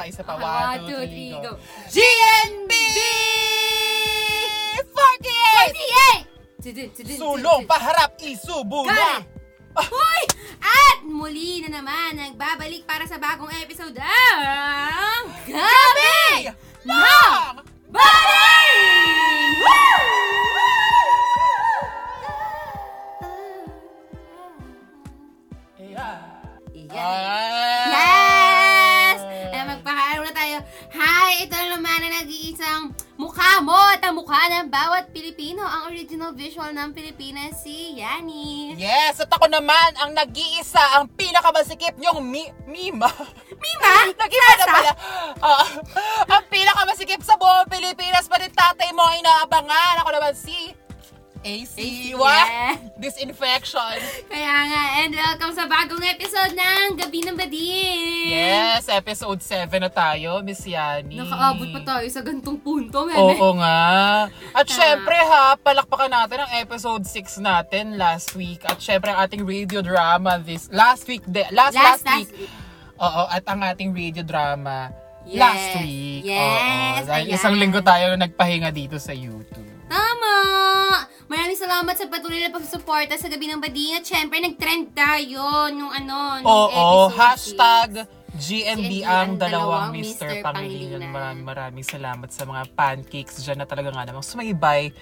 Oh, isa pa. One, two, three, go. GNB 48! Sulong, paharap, isubo na! Hoy! At muli na naman, nagbabalik para sa bagong episode ang Gabi ng Baling! Yeah. Yan. Hi! Ito na naman ang nag-iisang mukha mo at ang mukha ng bawat Pilipino. Ang original visual ng Pilipinas, si Yani. Yes, at ako naman ang nag-iisa, ang pinakamasikip niyong mi- Mima. Mima? Nag-iba na pala. Ah, ang pinakamasikip sa buong Pilipinas pa tatay mo ay inaabangan. Ako naman si AC. What? yeah. Disinfection. Kaya nga, and welcome sa bagong episode ng Gabi ng Bading. Yes, episode 7 na tayo, Miss Yani. Nakaabot pa tayo sa gantong punto, meme. Oo nga. At syempre ha, palakpakan natin ang episode 6 natin last week. At syempre ang ating radio drama this last week, de, last, last, Last, last week. Oo, at ang ating radio drama Yes. last week. Yes, Oo, dahil ayan. isang linggo tayo nagpahinga dito sa YouTube. Tama! Maraming salamat sa patuloy na pagsuporta sa Gabi ng Bading. At syempre, nag-trend tayo nung ano, nung Oo, episode hashtag GNB ang ang dalawang dalawang Mr. Mr. Pangilinan. Maraming maraming salamat sa mga pancakes dyan na talaga nga namang sumaybay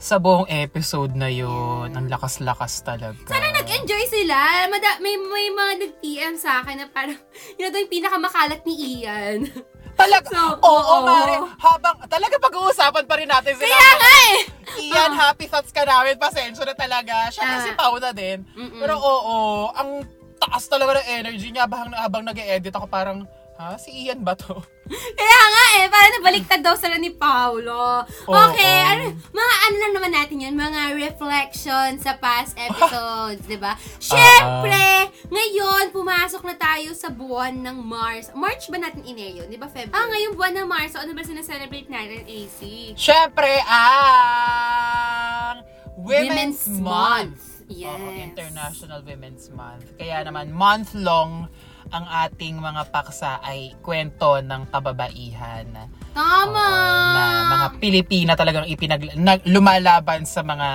sa buong episode na yun. Ang lakas-lakas talaga. Sana nag-enjoy sila. Mada- may, may mga nag-PM sa akin na parang, yun na yung pinakamakalat ni Ian. Talaga, So, oo, oo. Mare. Habang, talaga pag-uusapan pa rin natin sila. Kaya nga eh! Iyan, happy thoughts ka namin. Pasensya na talaga. Siya Ah. kasi Pauna din. Mm-mm. Pero oo, ang taas talaga ng energy niya. Habang, habang nag-edit ako parang, ha? Si Ian ba to? Kaya nga eh, parang nabaliktad daw sila ni Paolo. Okay, Oo. ano, mga ano lang naman natin yun, mga reflection sa past episodes, di ba? Siyempre, ngayon, pumasok na tayo sa buwan ng Mars. March ba natin in-air yun? Di ba, February? Ah, ngayon buwan ng Mars. So, ano ba sinaselebrate natin, AC? Siyempre, ang Women's, Month. Yes. Oo, International Women's Month. Kaya naman, month-long ang ating mga paksa ay kwento ng kababaihan. Tama! Oo, na mga Pilipina talagang ipinag na, lumalaban sa mga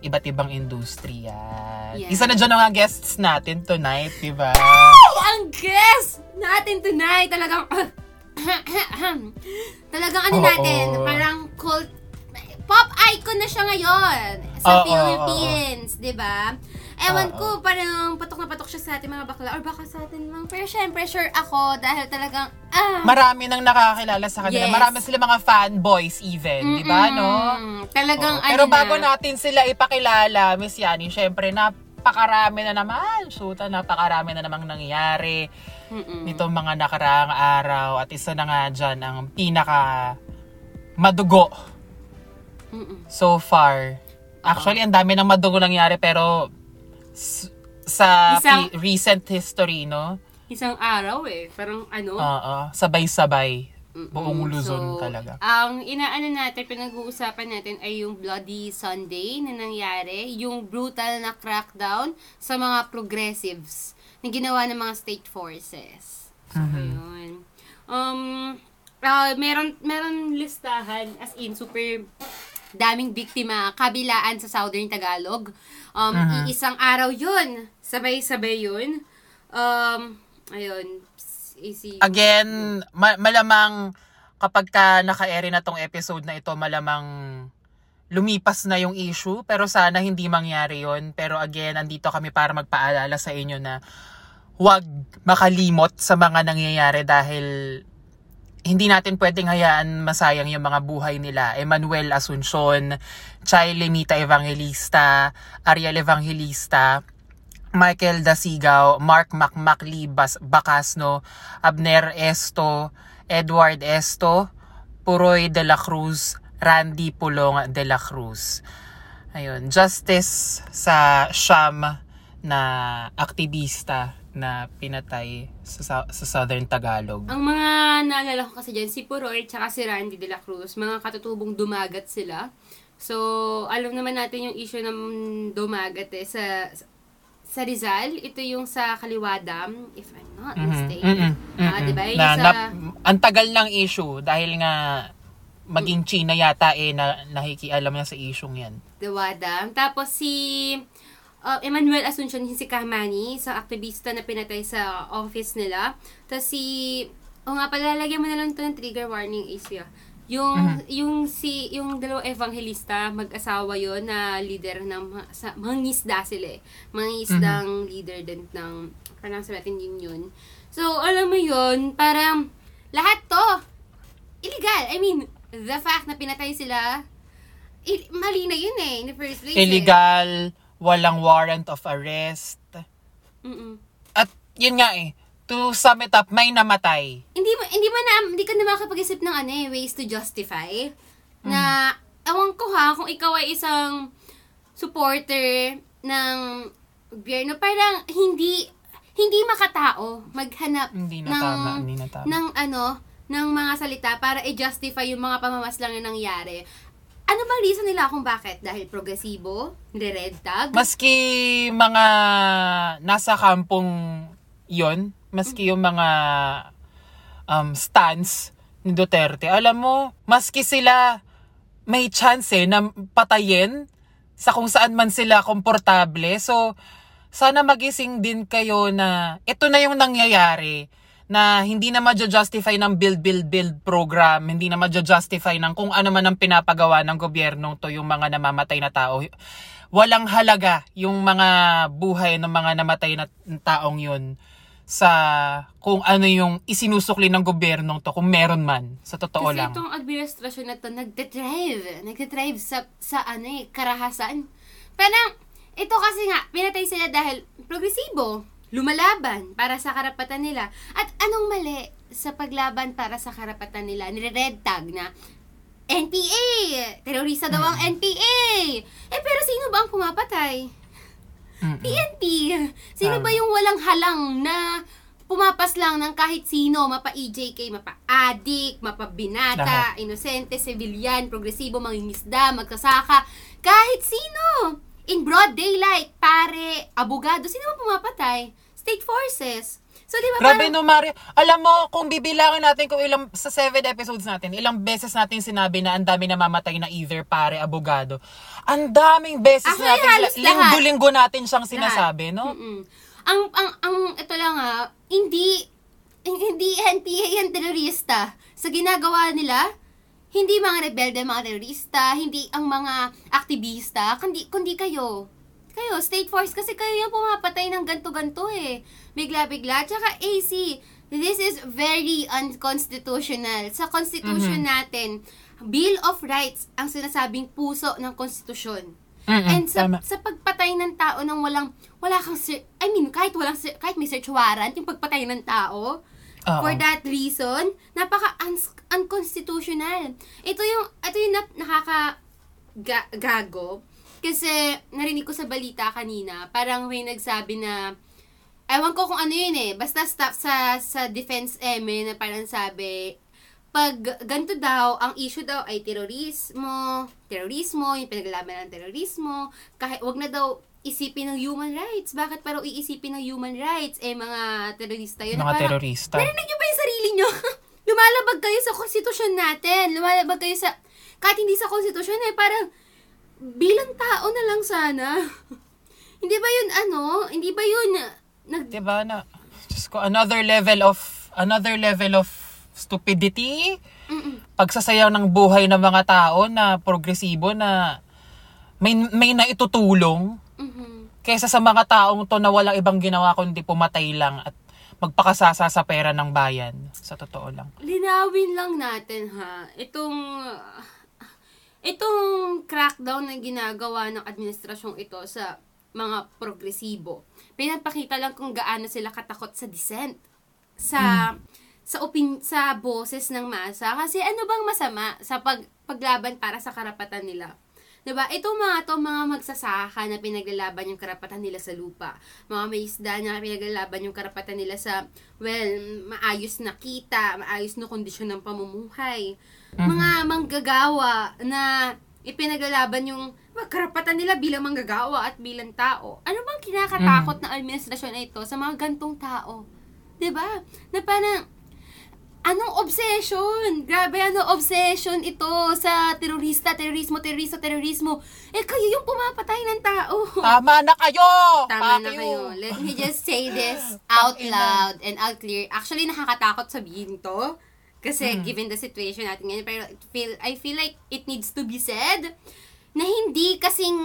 iba't ibang industriya. Yes. Isa na dyan ang mga guests natin tonight, di ba? Ay, ang guest natin tonight, talagang, talagang ano Oo. natin, parang cult, pop icon na siya ngayon Oo, sa oo, Philippines, di ba? Ewan ko, parang patok na patok siya sa ating mga bakla, or baka sa atin lang. Pero syempre, sure ako, dahil talagang, ah, Marami nang nakakilala sa kanila. Yes. Marami sila mga fanboys even, di ba, no? mm, Talagang, Oo. ano Pero bago na, natin sila ipakilala, Miss Yani, syempre napakarami na naman. Shoota, napakarami na namang nangyayari Mm-mm. nitong mga nakaraang araw. At isa na nga dyan ang pinaka madugo Mm-mm. so far. Actually, ang dami ng madugo nangyari pero s- sa Isang- pi- recent history, no? Isang araw eh, parang ano, Oo, sabay-sabay. Mm-mm. Buong Luzon So, talaga. Ang inaano natin, pinag-uusapan natin ay yung Bloody Sunday na nangyari, yung brutal na crackdown sa mga progressives na ginawa ng mga state forces. So, Mhm. ayun. Um, ah, meron, meron listahan, as in, super daming biktima, kabilaan sa Southern Tagalog. Um, Mhm. Isang araw yun. Sabay-sabay yun. Um, ayun. AC. Again, ma- malamang kapag ka naka-air na tong episode na ito, malamang lumipas na yung issue. Pero sana hindi mangyari yon Pero again, andito kami para magpaalala sa inyo na huwag makalimot sa mga nangyayari dahil hindi natin pwedeng hayaan masayang yung mga buhay nila. Emmanuel Asuncion, Chay Lemita Evangelista, Ariel Evangelista, Michael Dasigaw, Mark Macmacli Bacasno, Abner Esto, Edward Esto, Puroy de la Cruz, Randy Pulong de la Cruz. Ayun, justice sa Sham na aktivista na pinatay sa, sa Southern Tagalog. Ang mga naalala ko kasi dyan, si Puroy at si Randy de la Cruz, mga katutubong dumagat sila. So, alam naman natin yung issue ng dumagat eh, sa, sa Rizal, ito yung sa Kaliwadam, if I'm not Mhm. mistaken. Mm-mm. Ah, Mm-mm. di ba? Yung Na, sa... na- ang tagal ng issue dahil nga maging China yata eh na nakikialam na sa issue yan. Dawadam. Tapos si uh, Emmanuel Asuncion, si Kahmani, sa aktivista na pinatay sa office nila. Tapos si, o nga pala, lagyan mo na lang ito ng trigger warning, Asia. Yung, yung si, yung dalawang evangelista, mag-asawa yon na leader ng, sa, mga ngisda sila eh. Mga ngisdang leader din ng, parang sa natin yun yun. So, alam mo yun, parang, lahat to, illegal. I mean, the fact na pinatay sila, il- mali na yun eh, in the first place. eh. Walang warrant of arrest. Mm-mm. At yun nga eh, to sum it up, may namatay. Hindi mo, hindi mo na, hindi ka na makapag-isip ng ano eh, ways to justify. Na, ewan ko ha, kung ikaw ay isang supporter ng gobyerno, parang hindi, hindi makatao maghanap Hindi na ng, tama, hindi na tama. ng ano, ng mga salita para i-justify yung mga pamamaslang na nangyari. Ano bang reason nila kung bakit? Dahil progresibo? Nire-red tag? Maski mga nasa kampong yon, maski yung mga um, stance ni Duterte, alam mo, maski sila may chance eh, na patayin sa kung saan man sila komportable. So, sana magising din kayo na ito na yung nangyayari na hindi na ma-justify ng build, build, build program, hindi na ma-justify ng kung ano man ang pinapagawa ng gobyerno to yung mga namamatay na tao. Walang halaga yung mga buhay ng mga namatay na taong yun sa kung ano yung isinusukli ng gobyerno to, kung meron man, sa totoo Kasi lang. itong administrasyon na to, nagde-drive. Nagde-drive sa, sa ano eh, karahasan. Parang, ito kasi nga, pinatay sila dahil progresibo, lumalaban para sa karapatan nila. At anong mali sa paglaban para sa karapatan nila? Nire-red tag na, NPA! Terorista daw ang NPA! Eh, pero sino ba ang pumapatay? Mm-mm. PNP. Sino ba yung walang halang na pumapas lang ng kahit sino, mapa EJK, mapa adik, mapa binata, inosente, civilian, progresibo, mangingisda, magsasaka, kahit sino. In broad daylight, pare, abogado, sino ba pumapatay? State forces. So, di ba Grabe no, Mario. Alam mo, kung bibilangin natin kung ilang, sa seven episodes natin, ilang beses natin sinabi na ang dami namamatay na either pare, abogado. Ang daming beses Actually, natin, lahat. linggo-linggo natin siyang sinasabi, no? Mm-mm. Ang, ang, ang, ito lang ha, hindi, hindi NPA yan terorista. Sa ginagawa nila, hindi mga rebelde, mga terorista, hindi ang mga aktivista, kundi, kundi kayo. Kayo, state force, kasi kayo yung pumapatay ng ganto-ganto eh. Bigla-bigla. Tsaka AC, this is very unconstitutional. Sa constitution natin, Bill of Rights ang sinasabing puso ng konstitusyon. Mm-mm, And sa, tama. sa pagpatay ng tao nang walang, wala kang, I mean, kahit walang, kahit may search warrant, yung pagpatay ng tao, Oo. for that reason, napaka unconstitutional. Ito yung, ito yung nap- nakaka ga- gago. Kasi, narinig ko sa balita kanina, parang may nagsabi na, ewan ko kung ano yun eh, basta staff sa, sa defense eme na parang sabi, pag ganito daw, ang issue daw ay terorismo, terorismo, yung pinaglalaban ng terorismo, kahit wag na daw isipin ng human rights. Bakit parang iisipin ng human rights? Eh, mga terorista yun. Mga parang, terorista. Narinig niyo ba yung sarili niyo? Lumalabag kayo sa konstitusyon natin. Lumalabag kayo sa, kahit hindi sa konstitusyon eh, parang, bilang tao na lang sana. hindi ba yun ano? Hindi ba yun, nag, Diba na, Diyos ko, another level of, another level of stupidity, mm pagsasayaw ng buhay ng mga tao na progresibo na may, may naitutulong. Kaysa sa mga taong to na walang ibang ginawa kundi pumatay lang at magpakasasa sa pera ng bayan. Sa totoo lang. linawin lang natin ha, itong itong crackdown na ginagawa ng administrasyong ito sa mga progresibo. Pinapakita lang kung gaano sila katakot sa dissent. Sa sa opin sa boses ng masa kasi ano bang masama sa pag paglaban para sa karapatan nila. 'Di ba? Itong mga to mga magsasaka na pinaglalaban yung karapatan nila sa lupa. Mga may isda na pinaglalaban yung karapatan nila sa well, maayos na kita, maayos na kondisyon ng pamumuhay. Mga manggagawa na ipinaglalaban yung karapatan nila bilang manggagawa at bilang tao. Ano bang kinakatakot ng administrasyon na ito sa mga gantong tao? 'Di ba? Na parang Anong obsession? Grabe, ano obsession ito sa terorista, terorismo, terorismo, terorismo. Eh, kayo yung pumapatay ng tao. Tama na kayo! Tama na kayo. Let me just say this out loud and out clear. Actually, nakakatakot sabihin to. Kasi Hmm. given the situation natin ngayon, pero it feel, I feel like it needs to be said na hindi kasing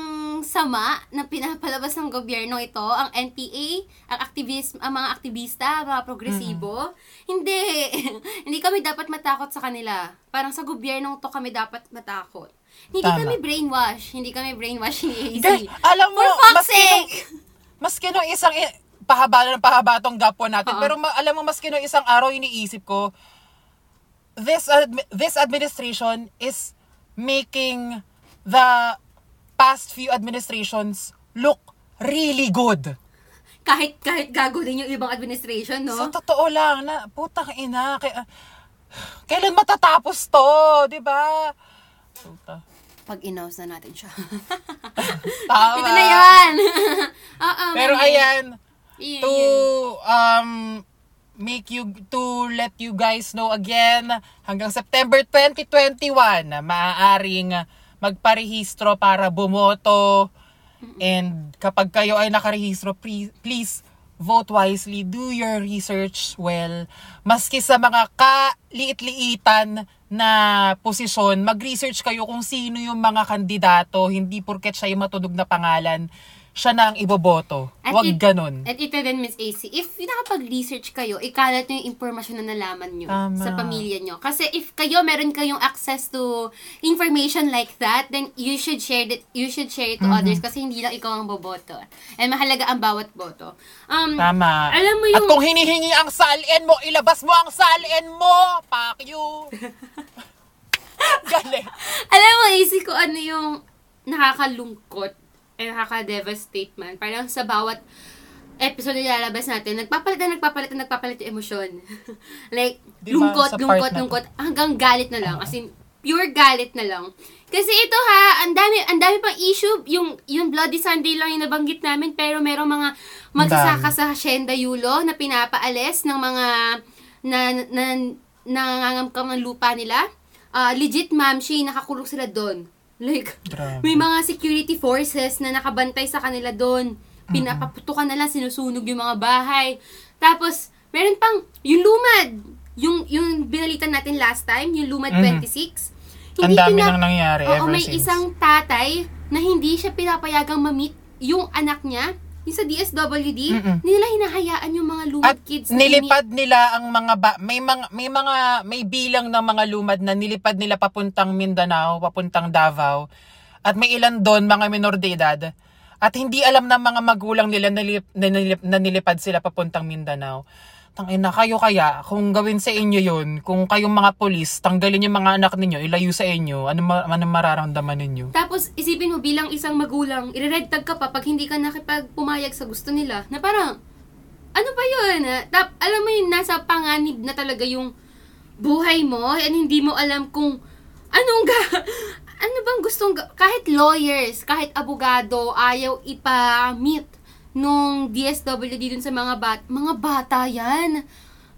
sama na pinapalabas ng gobyerno ito, ang NPA, ang activist, ang mga aktivista, mga progresibo. Hindi. hindi kami dapat matakot sa kanila. Parang sa gobyernong to kami dapat matakot. Hindi Tama. kami brainwash. Hindi kami brainwash ni. Hindi, alam mo, For fuck's maski nung, sake! maski nung isang, i- pahaba ng pahaba tong gap po natin, Oo. pero ma- alam mo, maski nung isang araw iniisip ko, this, admi- this administration is making the past few administrations look really good. kahit kahit gago din yung ibang administration, no? Sa totoo lang, na, putang ina, kaya, kailan matatapos to, di ba? Puta. Pag in-house na natin siya. Tama. Ito na yan! Oo, Pero mami. ayan, to um make you to let you guys know again hanggang September 2021 na maaaring magparehistro para bumoto. And kapag kayo ay nakarehistro please, please vote wisely. Do your research well. Maski sa mga kaliit-liitan na posisyon mag-research kayo kung sino yung mga kandidato. Hindi porket siya yung matunog na pangalan siya na ang iboboto At wag it- ganon At ito din, Miss AC, if nakapag-research kayo, ikalat nyo yung impormasyon na nalaman nyo Tama. sa pamilya nyo. Kasi if kayo, meron kayong access to information like that, then you should share it, you should share it to Mm-hmm. others kasi hindi lang ikaw ang boboto. And mahalaga ang bawat boto. Um, Tama. Alam mo At yung- kung hinihingi ang salin mo, ilabas mo ang salin mo. Fuck you. Galing. Alam mo, isip ko ano yung nakakalungkot and nakaka-devastate man. Parang sa bawat episode na ilalabas natin, nagpapalit na nagpapalit na nagpapalit yung emosyon. like, Di ba, lungkot, lungkot, lungkot, hanggang galit na lang. As in, pure galit na lang. Kasi ito ha, ang dami, ang dami pang issue, yung, yung Bloody Sunday lang yung nabanggit namin, pero merong mga magsasaka sa Hacienda Yulo na pinapaalis ng mga na, na, nangangamkam ng lupa nila. Ah, legit, ma'am, she, nakakulong sila doon. Like, Grabe. may mga security forces na nakabantay sa kanila doon. Pinapaputukan na lang, sinusunog yung mga bahay. Tapos, meron pang, yung lumad, yung, yung binalitan natin last time, yung lumad Mhm. 26. Ang dami pinap- nang nangyari Oo, ever may since. isang tatay na hindi siya pinapayagang mamit yung anak niya, yung sa DSWD, Mm-mm. nila hinahayaan yung mga lumad At kids na nilipad nila ang mga ba- may mga may mga may bilang ng mga lumad na nilipad nila papuntang Mindanao, papuntang Davao. At may ilan doon mga minor de edad. At hindi alam ng mga magulang nila na, nilip, na, nilip- na nilipad sila papuntang Mindanao. Tangina kayo kaya kung gawin sa inyo 'yon, kung kayong mga pulis, tanggalin yung mga anak ninyo, ilayo sa inyo, ano ma- ano mararamdaman ninyo? Tapos, isipin mo bilang isang magulang, ire-red tag ka pa pag hindi ka nakipagpumayag sa gusto nila. Na parang, ano ba yun? Tap, alam mo yun, nasa panganib na talaga yung buhay mo and hindi mo alam kung anong ga... Ano bang gustong... Kahit lawyers, kahit abogado, ayaw ipa-meet nung DSWD dun sa mga bat mga bata yan.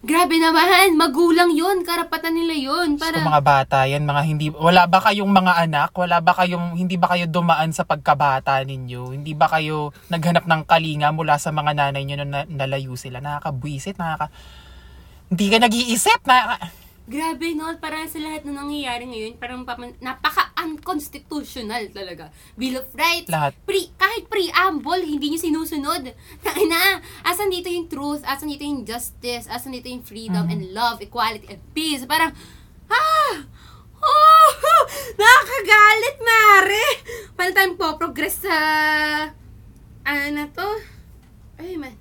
Grabe naman, magulang yun, karapatan nila yun. Para... Para, mga bata yan, mga hindi, wala ba kayong mga anak? Wala ba kayong, hindi ba kayo dumaan sa pagkabata ninyo? Hindi ba kayo naghanap ng kalinga mula sa mga nanay nyo na na- nalayo sila? Nakakabwisit, nakaka... Hindi ka nag-iisip, na Grabe, no? Parang sa lahat na nangyayari ngayon, parang napaka-unconstitutional talaga. Bill of Rights, Lahat. Pre, kahit preamble, hindi nyo sinusunod. na, asan dito yung truth, asan dito yung justice, asan dito yung freedom and love, equality and peace. Parang, ah! Oh! Nakakagalit, Mare! Paano tayo po progress sa... Ano na to? Ay, man.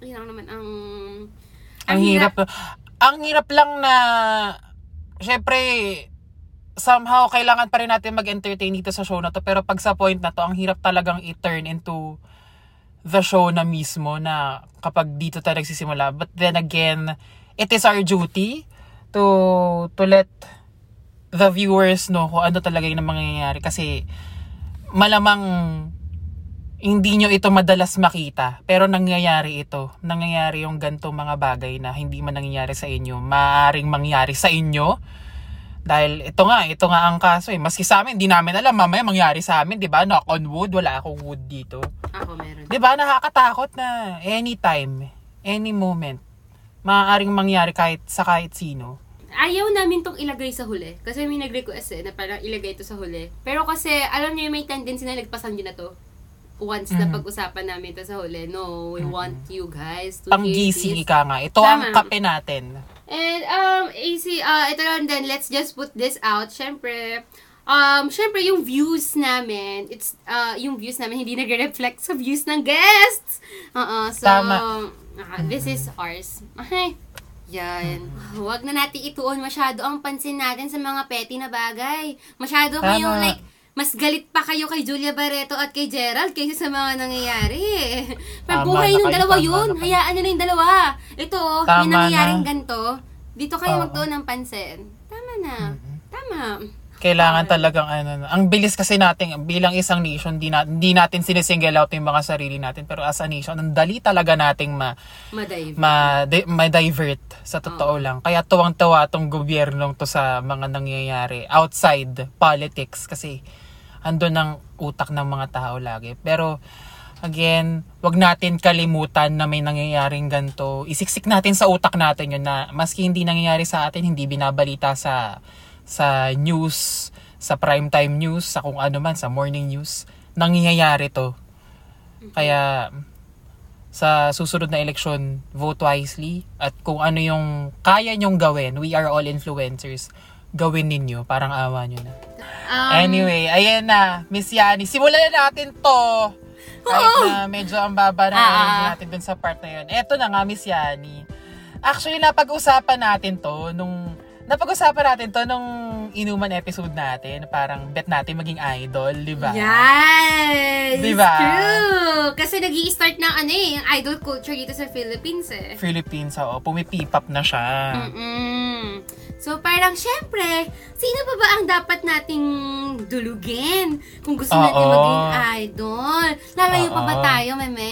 Ayun lang naman ang... ang hirap. Ang hirap lang na, syempre, somehow, kailangan pa rin natin mag-entertain dito sa show na to. Pero pag sa point na to, ang hirap talagang i-turn into the show na mismo na kapag dito tayo nagsisimula. But then again, it is our duty to to let the viewers know kung ano talaga yung mangyayari. Kasi malamang hindi nyo ito madalas makita. Pero nangyayari ito. Nangyayari yung ganito mga bagay na hindi man nangyayari sa inyo. Maaring mangyari sa inyo. Dahil ito nga, ito nga ang kaso eh. Maski sa amin, hindi namin alam. Mamaya mangyari sa amin, di ba? Knock on wood, wala akong wood dito. Ako meron. Di ba? Nakakatakot na anytime, any moment, maaaring mangyari kahit sa kahit sino. Ayaw namin tong ilagay sa huli. Kasi may nag-request eh, na parang ilagay ito sa huli. Pero kasi, alam niyo may tendency na nagpasan nyo na to. Once na Mhm. pag-usapan namin to sa huli. No, we want you guys to Panggising hear this. ika nga. Ito ang Tama. kape natin. And, um, AC, uh, ito lang din, let's just put this out. Siyempre, um, siyempre, yung views namin, it's, uh, yung views namin hindi nagre-reflect sa views ng guests. Oo, so, Tama. ah, this is ours. Okay. Yan. Huwag na natin ituon masyado ang pansin natin sa mga petty na bagay. Masyado Tama. kayong like, mas galit pa kayo kay Julia Barreto at kay Gerald kaysa sa mga nangyayari. Pero buhay kayo, dalawa tama yun. kayo. Hayaan nyo na yung dalawa. Ito, Tama may nangyayaring na. ganito. Dito kayo magtuon ng pansin. Tama na. Tama. Kailangan talagang ano, ang bilis kasi natin bilang isang nation, di, na, di natin sinisingle out yung mga sarili natin. Pero as a nation, ang dali talaga nating ma, Madive. ma, di- ma-divert sa totoo lang. Kaya tuwang-tuwa tong gobyernong to sa mga nangyayari outside politics kasi andun ang utak ng mga tao lagi. Pero again, wag natin kalimutan na may nangyayaring ganito. Isiksik natin sa utak natin yun na maski hindi nangyayari sa atin, hindi binabalita sa sa news, sa primetime news, sa kung ano man, sa morning news, nangyayari to. Kaya sa susunod na eleksyon, vote wisely at kung ano yung kaya nyong gawin, we are all influencers, gawin ninyo, parang awa nyo na. Um, anyway, ayan na, Miss Yani, simulan na natin to. Kahit na medyo ang baba na energy natin dun sa part na yun. Eto na nga, Miss Yani. Actually, napag-usapan natin to nung napag-usapan natin to nung inuman episode natin. Parang bet natin maging idol, di ba? Yes! Diba? True! Kasi nag start na ano eh, yung idol culture dito sa Philippines eh. Philippines, oo. Pumipipap na siya. Mm-mm. So, parang, syempre, sino pa ba ang dapat nating dulugin kung gusto natin Oo. maging idol? Lalayo pa ba Oo. tayo, meme?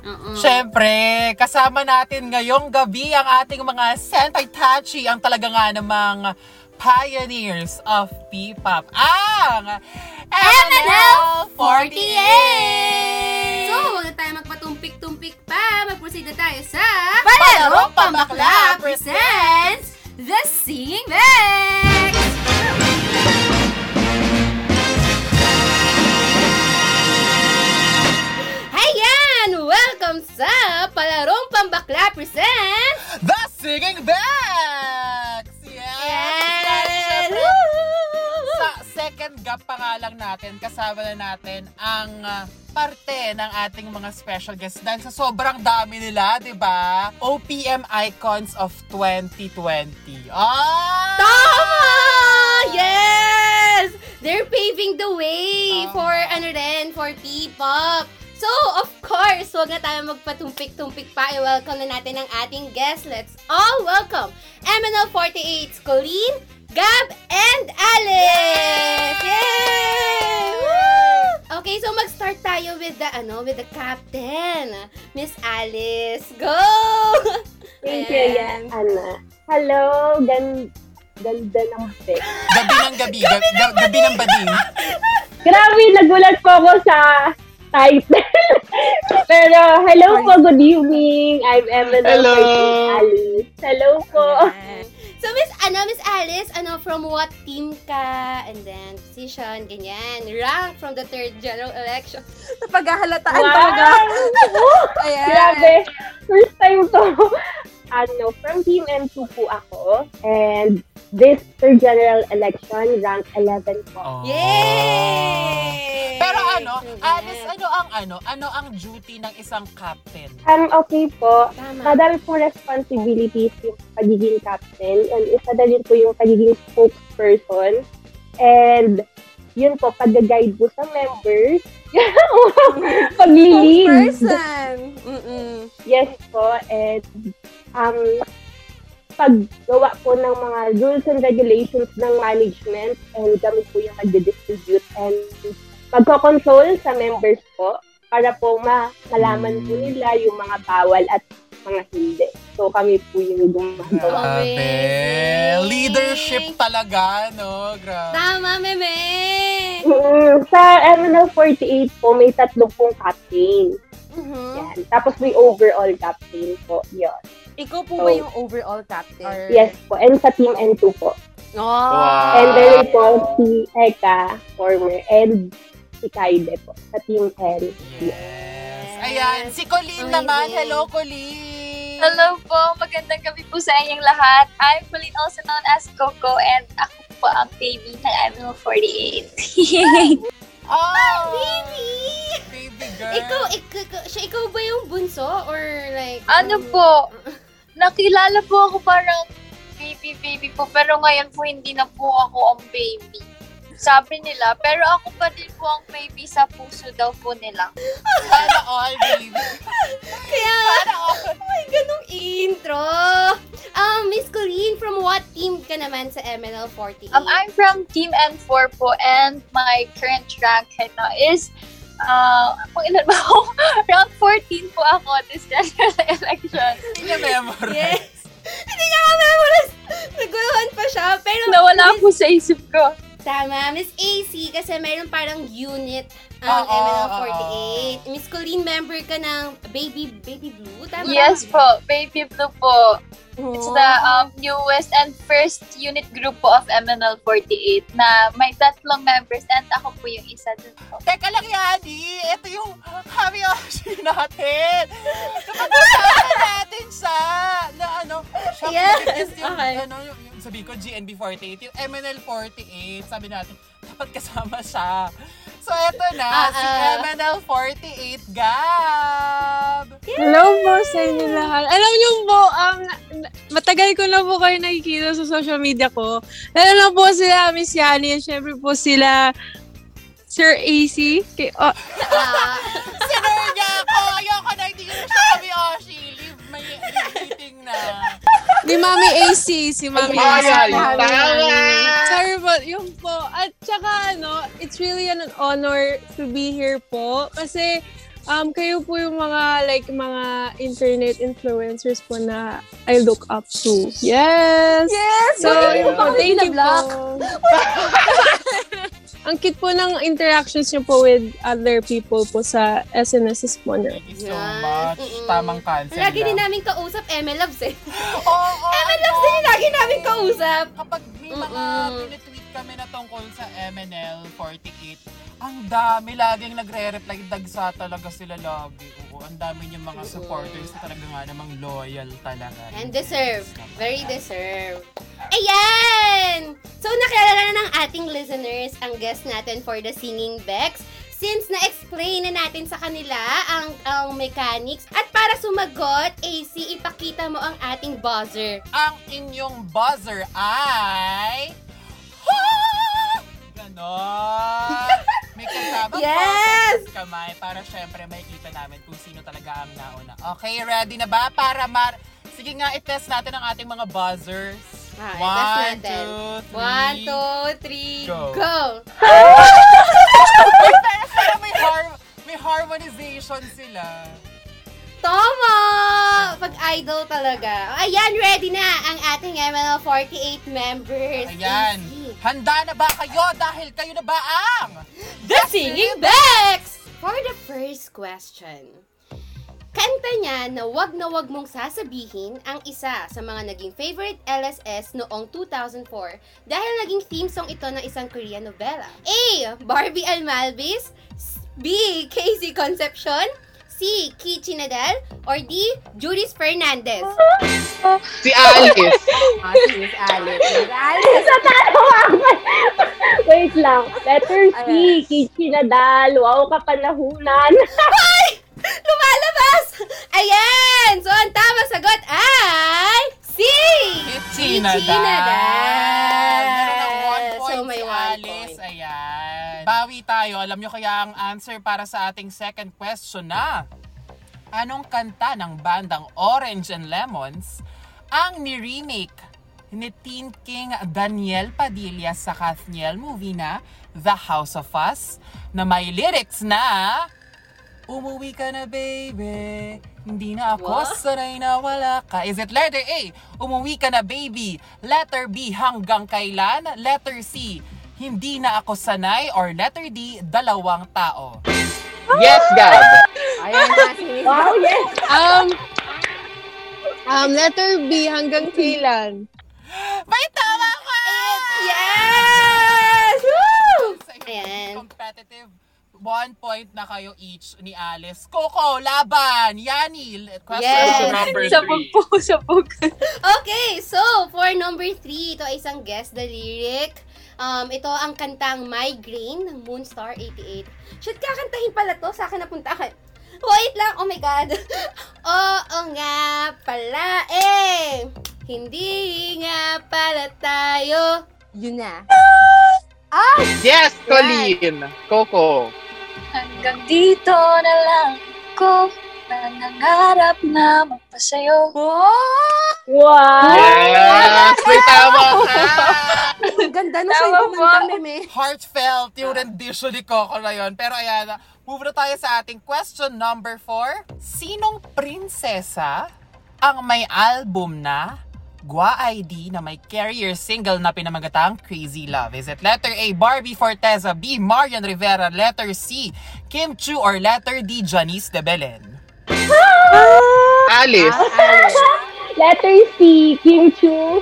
Oo. Siyempre, kasama natin ngayong gabi ang ating mga Sentai Tachi, ang talaga nga namang pioneers of P-pop, ang MNL48! So, huwag na tayo magpatumpik-tumpik pa. Mag-proceed na tayo sa... Palarong Pambakla presents The Singing Bags! Ayan! Welcome sa Palarong Pambakla presents... The Singing Backs! Yes! Yes! Sa second gap pa nga lang natin, kasama na natin ang ah, parte ng ating mga special guests dahil sa sobrang dami nila, di ba? OPM Icons of 2020. Ah! Tama! Yes! They're paving the way Tama. for ano rin, for P-pop. So, of course, huwag na tayo magpatumpik-tumpik pa. I-welcome na natin ang ating guests. Let's all welcome MNL48's Colleen, Gab, and Alice! Yay! Woo! Okay, so mag-start tayo with the, ano, with the captain. Miss Alice, go! Thank you, yan, Ana. Hello, gan ganda ng pic. Gabi ng gabi, gabi, gabi, gabi ng bading. Grabe, nagulat po ako sa title. Pero, hello po, good evening. I'm Emma Hello. Alice. Hello po. So, Miss, ano, Miss Alice, ano, from what team ka? And then, position, ganyan. Rank from the third general election. Napaghahalataan Wow! talaga. Ayan. Grabe. First time to. Ano, from Team M2 po ako. And this third general election, rank 11 po. Oh. Yay! Pero ano. Alice, ano ang ano? Ano ang duty ng isang captain? Um, okay po. Tama. Madami pong responsibilities yung pagiging captain. And isa na din po yung pagiging spokesperson. And yun po, pag-guide po sa members. Pag-lead. Person. Mm-mm. Yes po. And um, paggawa po ng mga rules and regulations ng management and kami po yung nag-distribute and magko-console sa members po para po ma- malaman po nila yung mga bawal at mga hindi. So kami po yung gumagawa. Grabe. Leadership talaga, no? Grabe. Tama, meme! Mm, sa MNL 48 po, may tatlo pong captain. Mhm. Yan. Tapos may overall captain po. Yun. Ikaw po Oh. ba yung overall captain? Or- Yes po. And sa team N2 po. Oh. Wow. And then po si Eka, former, and si Kaide po. Sa team N. Yes. Ayan, si Colleen Amazing. naman. Hello, Colleen. Hello po, magandang gabi po sa inyong lahat. I'm Pauline, also known as Coco, and ako po ang baby ng ML 48. Oh, Baby! baby girl. Ikaw, ikaw, ikaw- siya, ikaw ba yung bunso? Or like... ano po, nakilala po ako parang baby-baby po, pero ngayon po hindi na po ako ang baby. Sabi nila, pero ako pa din po ang baby sa puso daw po nila. Sana all, baby. Kaya, Sana all. ay, ganong intro. Um, Miss Colleen, from what team ka naman sa MNL 48? Um, I'm from Team N4 po, and my current rank right now is, uh, kung ilan ba ako? rank 14 po ako this general election. Hindi niya memorize. Yes. Hindi niya ka-memorize. Naguluhan pa siya. Pero, Nawala po sa isip ko. Tama, Miss AC, kasi mayroon parang unit ang Oo, MNL oo. 48. Miss Colleen, member ka ng Baby Baby Blue? Tama Yes ba? po, Baby Blue po. It's the um, newest and first unit group po of MNL 48 na may tatlong members and ako po yung isa dun po. Teka lang, Yani. Ito yung Hami Oshi natin. Napag-usapan natin siya. Na ano, siya Yes, is yung, okay. ano, yung sabi ko, GNB48, yung MNL48. Sabi natin, dapat kasama siya. So, eto na, Ah, si ah. MNL48 Gab. Hello po sa inyo lahat. Alam niyo po, um, matagal ko na po kayo nakikita sa social media ko. Lalo na po sila, Miss Yani, and syempre po sila, Sir AC. Kay, oh, Ah, Sinur niya ako. Ayoko na, hindi ko na siya kami Oshi. Leave my meeting na. Di Mami AC, si Mami AC. Sorry po, yun po. At saka ano, it's really an honor to be here po. Kasi um, kayo po yung mga like mga internet influencers po na I look up to. Yes! Yes! So, bakit yun po, thank you po. Ang cute po ng interactions niyo po with other people po sa SNSs po na. Thank you so much. Mm-mm. Tamang cancel lagi din namin kausap ML Loves eh. Oo. ML Loves din yung lagi namin kausap. Kapag may mga Mm-mm. Kami na tungkol sa MNL 48, ang dami laging nagre-reply. Dagsa talaga sila lagi. Oo, ang dami yung mga supporters na talaga nga namang loyal talaga. And deserve. Very deserve. Ayan! So, nakilala na ng ating listeners ang guest natin for the Singing Bex. Since na-explain na natin sa kanila ang, ang mechanics. At para sumagot, AC, ipakita mo ang ating buzzer. Ang inyong buzzer ay... Ganon! May kasama Yes! yes! kamay para syempre makikita namin kung sino talaga ang nauna. Okay, ready na ba? Para mar... Sige nga, i-test natin ang ating mga buzzers. Ah, One, i-test natin. two, three. One, two, three, go. go! Para may, har- may harmonization sila. Tama! Pag-idol talaga. Ayan, ready na ang ating ML 48 members. Ayan. Handa na ba kayo? Dahil kayo na ba ang... The Singing Bex! For the first question, kanta niya na wag na wag mong sasabihin ang isa sa mga naging favorite LSS noong 2004 dahil naging theme song ito ng isang Korean novela. A. Barbie Almalvis B. Casey Concepcion C. Kichi Nadal or D. Judith Fernandez Si Alice. Ah, si Miss Alice. Miss Alice. Sa. Wait lang. Letter C. Kichi Nadal. Wow, kapanahunan. Lumalabas! Ayan! So, ang tama sagot ay... C! Itchy Itchy na Nadal. Meron ng one point So, may si one Alice. point. Ayan. Bawi tayo. Alam nyo kaya ang answer para sa ating second question na Anong kanta ng bandang Orange and Lemons ang ni-remake ni Teen King Daniel Padilla sa Kathniel movie na The House of Us na may lyrics na Umuwi ka na baby, hindi na ako sanay na wala ka. Is it letter A, umuwi ka na baby. Letter B, hanggang kailan? Letter C, hindi na ako sanay. Or letter D, dalawang tao. Yes, Gab. Ayan na, si Wow, yes! Um, um, letter B, hanggang kailan? May tama ka! Yes! Woo! Ayan. competitive one point na kayo each ni Alice. Coco, laban! Yani, question Yes. number Sabog three. po, sabog. Okay, so for number three, ito ay isang guess the lyric. Um, ito ang kantang Migraine ng Moonstar 88. Should kakantahin pala to? Sa akin napunta ka. Wait lang, oh my God. Oo nga pala eh. Hindi nga pala tayo. Yun na. Yes, Colleen. Coco. Hanggang dito na lang ko nangangarap na magpasayo. Wow! Yes, may tama ka. Ang ganda na po. kumanta, Meme. Heartfelt yung rendition ni Coco na yun. Pero ayan, move na tayo sa ating question number four. Sinong prinsesa ang may album na Gua ID na may carrier single na pinamagatang Crazy Love? Is it letter A, Barbie Forteza, B, Marian Rivera, letter C, Kim Chu, or letter D, Janice de Belen? Alice. Letter C, Kim Chu.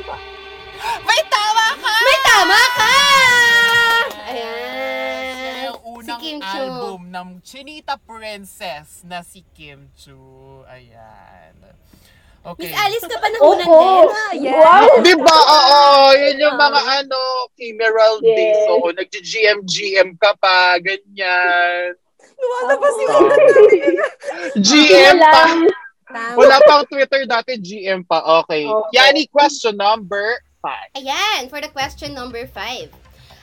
May tama ka! May tama ka! Ayan. yung unang si Kim Chu. album ng Chinita Princess na si Kim Chu. Ayan. Okay. Miss Alice ka pa nahunan Oo. din. Yes. Wow! Di ba? Oo, yun yung mga ano, Kimeral Yes. days. Oo, nag-GM-GM ka pa, ganyan. Lumalabas yung GM pa. Alam. Tama. Wala pang Twitter dati, GM pa. Okay. Okay. Yani, question number five. Ayan, for the question number 5.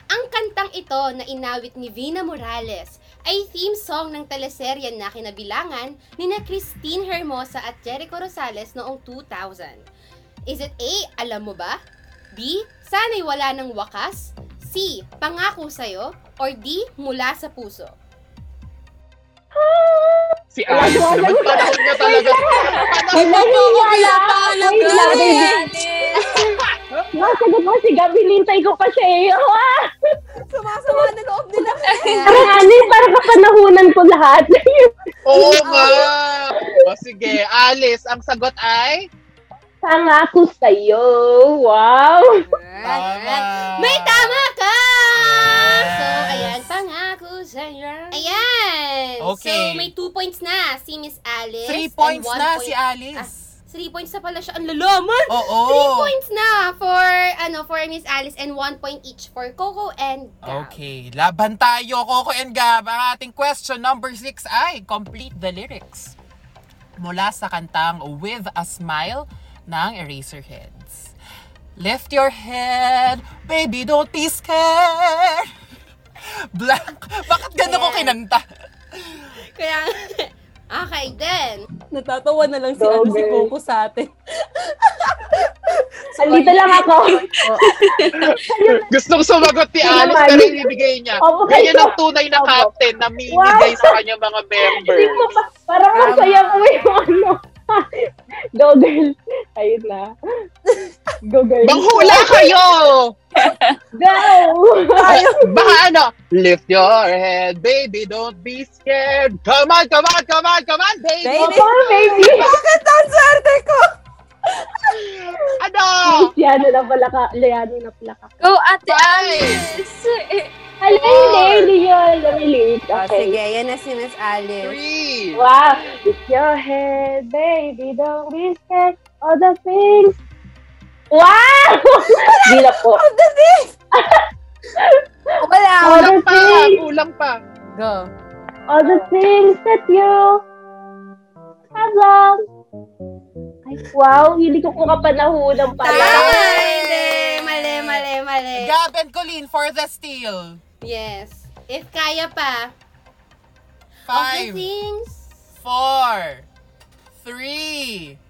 Ang kantang ito na inawit ni Vina Morales ay theme song ng teleserye na kinabilangan ni na Christine Hermosa at Jericho Rosales noong 2000. Is it A, alam mo ba? B, sana'y wala ng wakas? C, pangako sa'yo? Or D, mula sa puso? Si Alice naman, panahon niya talaga. May naniniwala. Wait lang, baby. Nasagot mo si Gabi, lintay ko pa siya eh. Ah! Sumasama na loob nila. Parang ano eh, parang kapanahunan ko lahat. Oo nga. O sige, Alice, ang sagot ay? Pangako sa'yo. Wow! Tama. May tama ka! Yes. So, ayan, pangako sa'yo. Ayan! Okay. So, may two points na si Miss Alice. Three points na point- si Alice. Ah, three points na pala siya. Ang lalaman! Oo. Three points na for, ano, for Miss Alice and one point each for Coco and Gab. Okay, laban tayo, Coco and Gab. Ang ating question number 6 ay complete the lyrics. Mula sa kantang With a Smile ng Eraserheads. Lift your head, baby, don't be scared. Blank. Bakit gano'n ko kinanta? Kaya, okay, then. Natatawa na lang si, ano, si. Coco sa atin. Andito lang ako. Gustong sumagot ni Alice pero ibibigay niya. Opo, Ganyan kayo. ang tunay na captain na minibigay sa kanyang mga member. Hindi ko pa, parang masaya ko yung ano. Go girl. Ayun na. Go girl. Manghula kayo! Go! Baka ano, lift your head, baby, don't be scared. Come on, come on, come on, come on, baby! Baby. Opo, baby. Bakit ang swerte ko? Ano? Liano na pala ka. Liano na pala ka. Go, Ate Bye. Alice! Alam mo, hindi yun. Namili. Oh, Okay. sige, yan na si Miss Alice. Three. Wow. Lift your head, baby. Don't be scared. All the things. Wow! Bila po. Wala. All the Kulang pa, things. kulang pa. Go. All the things that you have done. Ay, wow. Hindi ko po kapanahunan pala. Tama! Mali. Gab and Colleen for the steal. Yes. If kaya pa. Of the Five, things. four, three,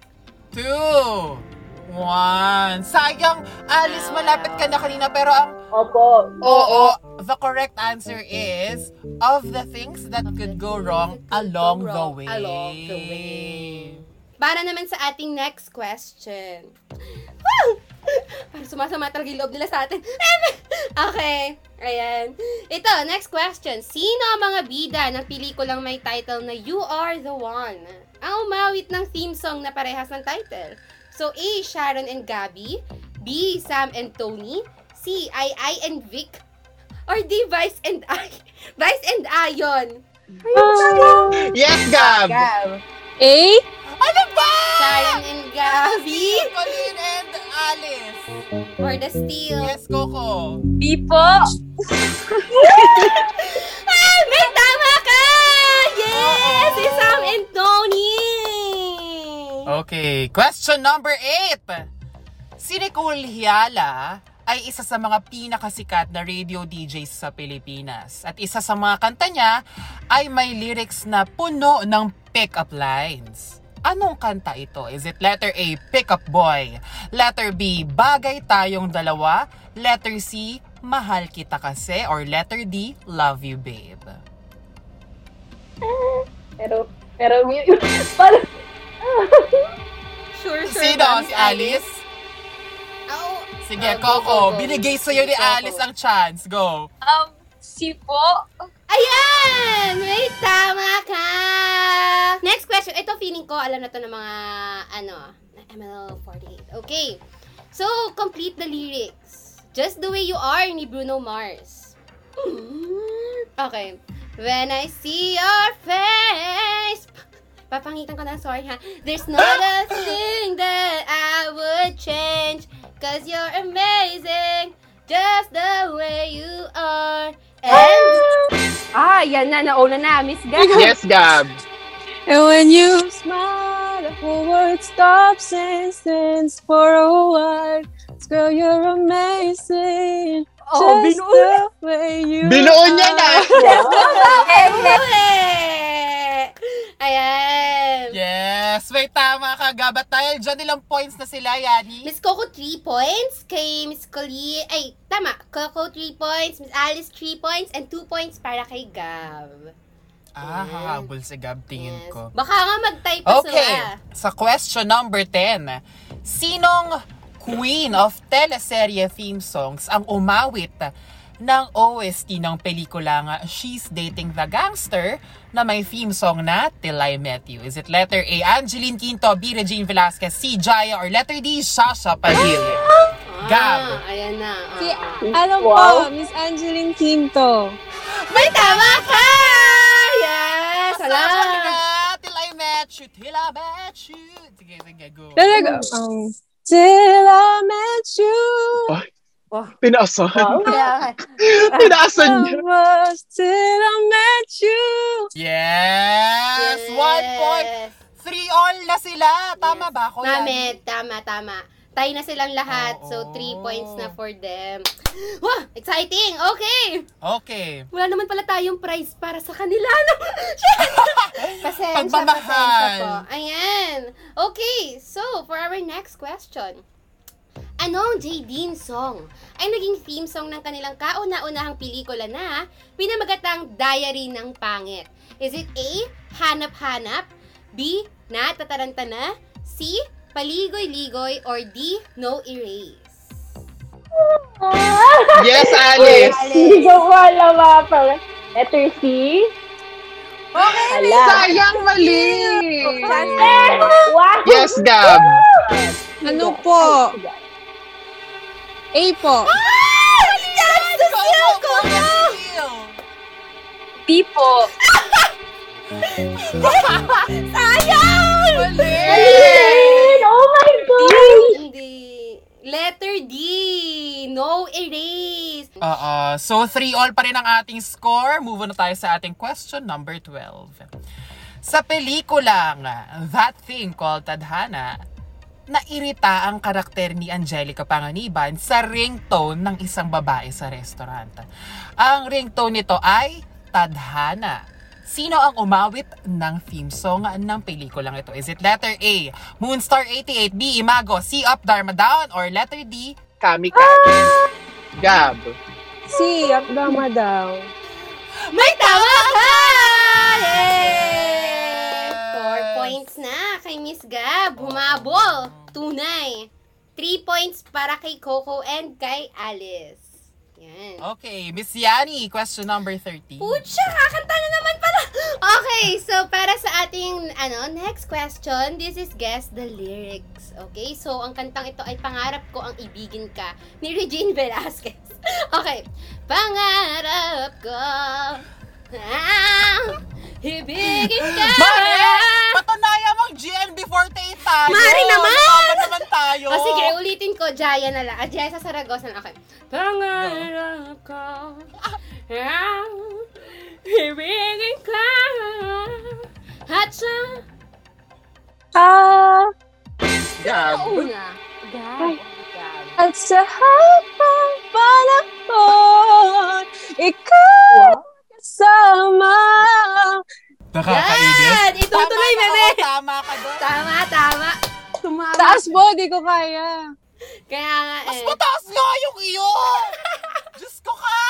two, One. Sayang, Alice, malapit ka na kanina pero ang Opo. Oo, the correct answer is of the things that could go wrong along the wrong way. along the way. Para naman sa ating next question. Woo! Parang sumasama talaga yung loob nila sa atin. okay. Ayan. Ito, next question. Sino ang mga bida ng pelikulang may title na You Are the One? Ang umawit ng theme song na parehas ng title. So, A. Sharon and Gabby. B. Sam and Tony. C. I, I and Vic. Or D. Vice and I. Vice and Ayon. Yes, Gab! Gab. A? Ano ba? Sharon and Gabby. Colleen and Alice. For the steal. Yes, Coco. Di po. Ah, may tama ka! Yes! Si Sam and Tony! Okay, question number 8. Si Nicole Hiala ay isa sa mga pinakasikat na radio DJs sa Pilipinas. At isa sa mga kanta niya ay may lyrics na puno ng pick-up lines. Anong kanta ito? Is it letter A, Pick Up Boy? Letter B, Bagay Tayong Dalawa? Letter C, Mahal Kita Kasi? Or letter D, Love You Babe? Pero, pero, parang, Sure, sure. Sino? Si Alice? Oo. Sige, go, Coco, go, go. binigay sa'yo ni. Alice ang chance. Go. Um, si po. Ayan! May tama ka! Next question. Ito, feeling ko, alam na to ng mga, ano, ML48. Okay. So, complete the lyrics. Just the way you are ni Bruno Mars. Okay. When I see your face, papangitan ko na, sorry ha. There's not a thing that I would change. Cause you're amazing, just the way you are. And Ah, yan na. Nauna na. Miss Gab. Yes, Gab! And when you smile, the whole world stops and stands for a while. Girl, you're amazing. Oh, Just binuo the way you Binuon niya na! Uli! Ayan. Yes, may tama ka, Gab. At dahil dyan ilang points na sila, Yani. Miss Coco, 3 points. Kay Miss Colleen, ay, tama. Coco, 3 points. Miss Alice, 3 points. And 2 points para kay Gab. Ah, hahabol si Gab, tingin Yes. ko. Baka nga mag-type pa Okay, sila. sa question number 10. Sinong queen of teleserye theme songs ang umawit ng OST ng pelikula nga She's Dating the Gangster na may theme song na Till I Met You? Is it letter A, Angeline Quinto, B, Regine Velasquez, C, Jaya, or letter D, Sasha Padilla? Gab. Ah, ayan na. Ah. Si, ano po, Wow. Miss Angeline Quinto. May tama ka! Yes! Salamat! ka, Till I Met You, Till I Met You. Sige, sige, go. Talaga, um, Till I met you. Pinaasan. wow. Kaya, Pinaasan niya. I was till I met you. Yes! One point. Three all na sila. Tama ba ako? yan? Namin, tama, tama. Tayo na silang lahat. So, 3 Oo. points na for them. Wow! Exciting! Okay! Okay. Wala naman pala tayong prize para sa kanila. No? pasensya, Pagmamahal. pasensya po. Ayan. Okay, so, for our next question. Anong J. Dean song ay naging theme song ng kanilang kauna-unahang pelikula na pinamagatang Diary ng Pangit? Is it A. Hanap Hanap? B. Natatarantana? C. Paligoy-ligoy? Or D. No Erase? Yes, Alice! Hindi ko alam pa. Letter C. Okay, Ala. Sayang, mali! Yes, Gab! Ano po? A po. Yes! The seal ko! Di po. Sayang! Alin! Oh my God! Hindi. Letter D. No erase. Oo. So, 3 all pa rin ang ating score. Move on na tayo sa ating question number 12. Sa pelikulang That Thing Called Tadhana, nairita ang karakter ni Angelica Panganiban sa ringtone ng isang babae sa restaurant. Ang ringtone nito ay Tadhana. Sino ang umawit ng theme song ng pelikulang ito? Is it letter A, Moonstar 88, B, Imago, C, Up, Dharma Down, or letter D, Kamikaze. Gab. Si, up dama daw. May tama ka! Yay! Points na kay Miss Gab. Humabol. Tunay. Three points para kay Coco and kay Alice. Yan. Okay, Miss Yani, question number 13. Pucha, kakanta na naman pala. Okay, so para sa ating ano next question, this is guess the lyrics. Okay, so ang kantang ito ay Pangarap ko ang ibigin ka ni Regine Velasquez. Okay, Pangarap ko ang ibigin ka. Mare! Patunayan mong GNB48 tayo! Mare naman! Laban naman tayo! O sige, ulitin ko, Jaya na lang. Ah, Jaya sa Saragosa na. Okay. Pangarap ko ang ibigin ka at sa Ah, Gab. una. Gab. at sa habang panahon, ikaw kasama. Nakakainis. Yan! Itutuloy, Tama ka, bebe! oo, Tama ka doon. Tama, tama. Tumama. Taas mo, di ko kaya. Kaya nga Mas eh. mataas nga yung iyo! Diyos ko ka!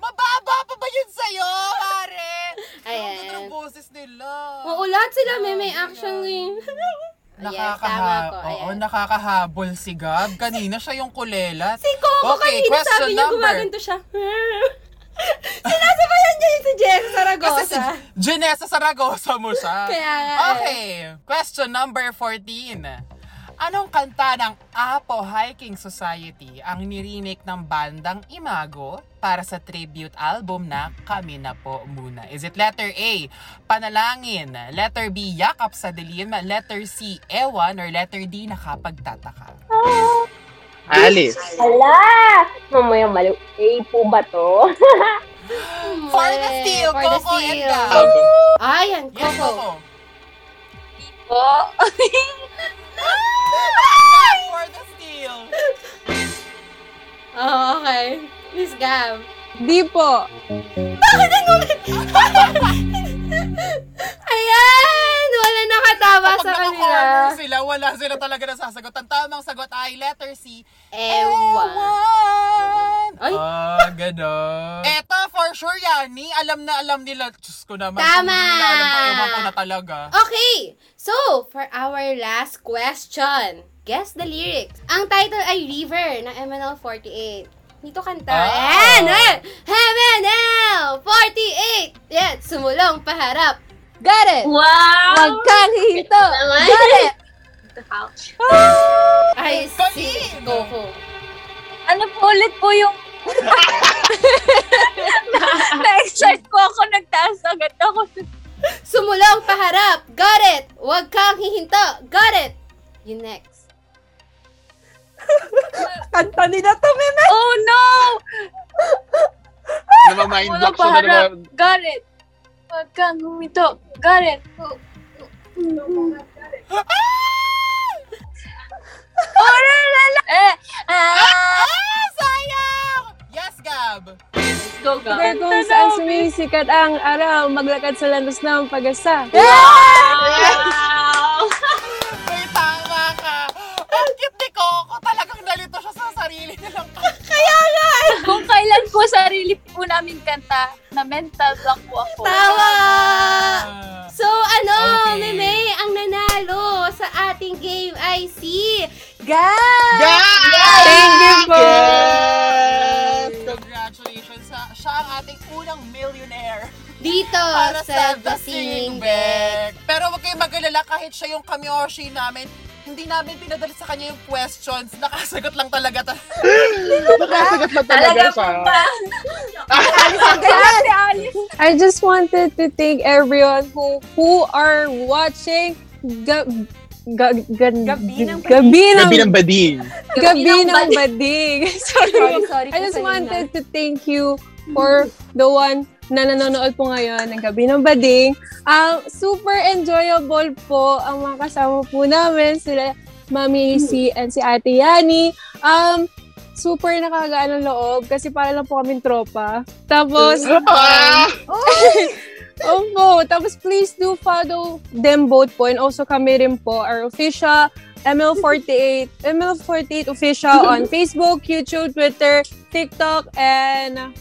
Mababa pa ba yun sa'yo, pare? Ayan. Ang ganda ng boses nila. Oo, lahat sila may may actually. yes, tama ko. Oo, nakakahabol si Gab. Kanina siya yung kulelat. Si Coco Okay, kanina question sabi niya number. gumaganto siya. Jess Saragosa. Kasi si Janessa Saragosa mo siya. Kaya nga eh. Okay, question number 14. Anong kanta ng Apo Hiking Society ang nirinik ng bandang Imago para sa tribute album na Kami Na Po Muna? Is it letter A, Panalangin, letter B, Yakap sa Dilim, letter C, Ewan, or letter D, Nakapagtataka? Alice. Ala! Mamaya mali. A po ba to? For the steal, For the Coco and steal. Gab. Ayan, Yes, Coco. Coco. Po. Gab for the steal. Oh, okay. Miss Gab. Di po. Ayan! Wala nakatama Kapag sa kanila. naka-corner sila, wala sila talaga nasasagot. Ang tamang sagot ay letter C, Ewan. Ewan. Ay. Ah, ganon. Eto, for sure, Yani. Alam na alam nila. Diyos ko naman. Tama. Kung hindi nila alam ko, ewan ko na talaga. Okay, so for our last question, guess the lyrics. Ang title ay River ng MNL48. Dito kanta. Ah. Eh! MNL48! Yan, sumulong paharap. Got it! Wow! Huwag kang hihinto! Got it! Ay, si? Coco. Ano po ulit po yung... Na-excite po ako, nagtaas agad ako. Sumulong paharap. Got it! Huwag kang hihinto. Got it! You next. Kanta nila to, Meme! Oh no! Namamind block siya na naman. Got it! Huwag kang humito. Got it! Oh, la, la, la. Eh, ah, sayang! Yes, Gab. go, go. Kaya kung saan sumisikat ang araw, maglakad sa landas ng pag-asa. Wow! May tama ka. Ang cute ni Coco. Talagang nalito siya sa sarili nilang Kung kailan po sarili po namin kanta, na mental block po ako. Tawa! Ah. So, ano, Okay. Meme, ang nanalo sa ating game ay si Gab! Yeah! Thank you po! Yes! Congratulations! Sa, siya ang ating unang millionaire Dito para sa The Singing Bed. Pero huwag kayong mag-alala kahit siya yung kamioshi namin. Hindi namin pinadala sa kanya yung questions. Nakasagot lang talaga. Ta- Nakasagot na talaga siya. I just wanted to thank everyone who who are watching ga, ga, ga, Gabi ng gabi ng Gabi ng bading. gabi ng bading. Sorry. Sorry, sorry I just wanted to thank you for the one na nanonood po ngayon ng Gabi ng Bading. Um, super enjoyable po ang mga kasama po namin, sila Mami AC and si Ate Yani. Um, super nakakagaan ng loob kasi para lang po kaming tropa. Tapos, Ah! Opo. Tapos please do follow them both po and also kami rin po, our official ML48, ML48 official on Facebook, YouTube, Twitter, TikTok, and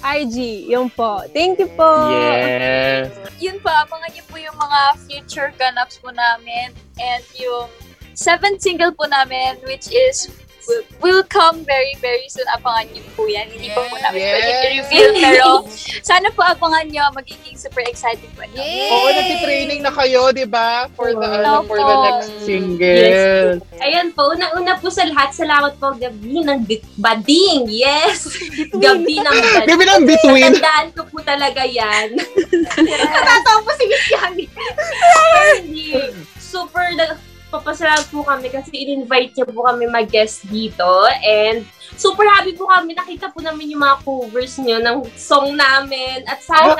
IG. Yun po. Thank you po. Yes. Yun po, abangan niyo po yung mga future ganaps po namin and yung seventh single po namin which is will, will come very, very soon. Abangan niyo po yan. Hindi pa po namin Yes. pwede i-reveal pero sana po abangan niyo. Magiging super exciting po. ito. Yay! Oo, nagtitraining na kayo, di ba? For the, ano, for the next single. Ayan po, unang-una po sa lahat, salamat po gabi ng bit- bading. Yes! gabi ng bading. Gabi ng between. Tandaan ko po talaga yan. Natatawa po si Miss Yami. Super na, papasalamat po kami kasi in-invite niyo po kami mag-guest dito. And super happy po kami. Nakita po namin yung mga covers niyo ng song namin. At sana,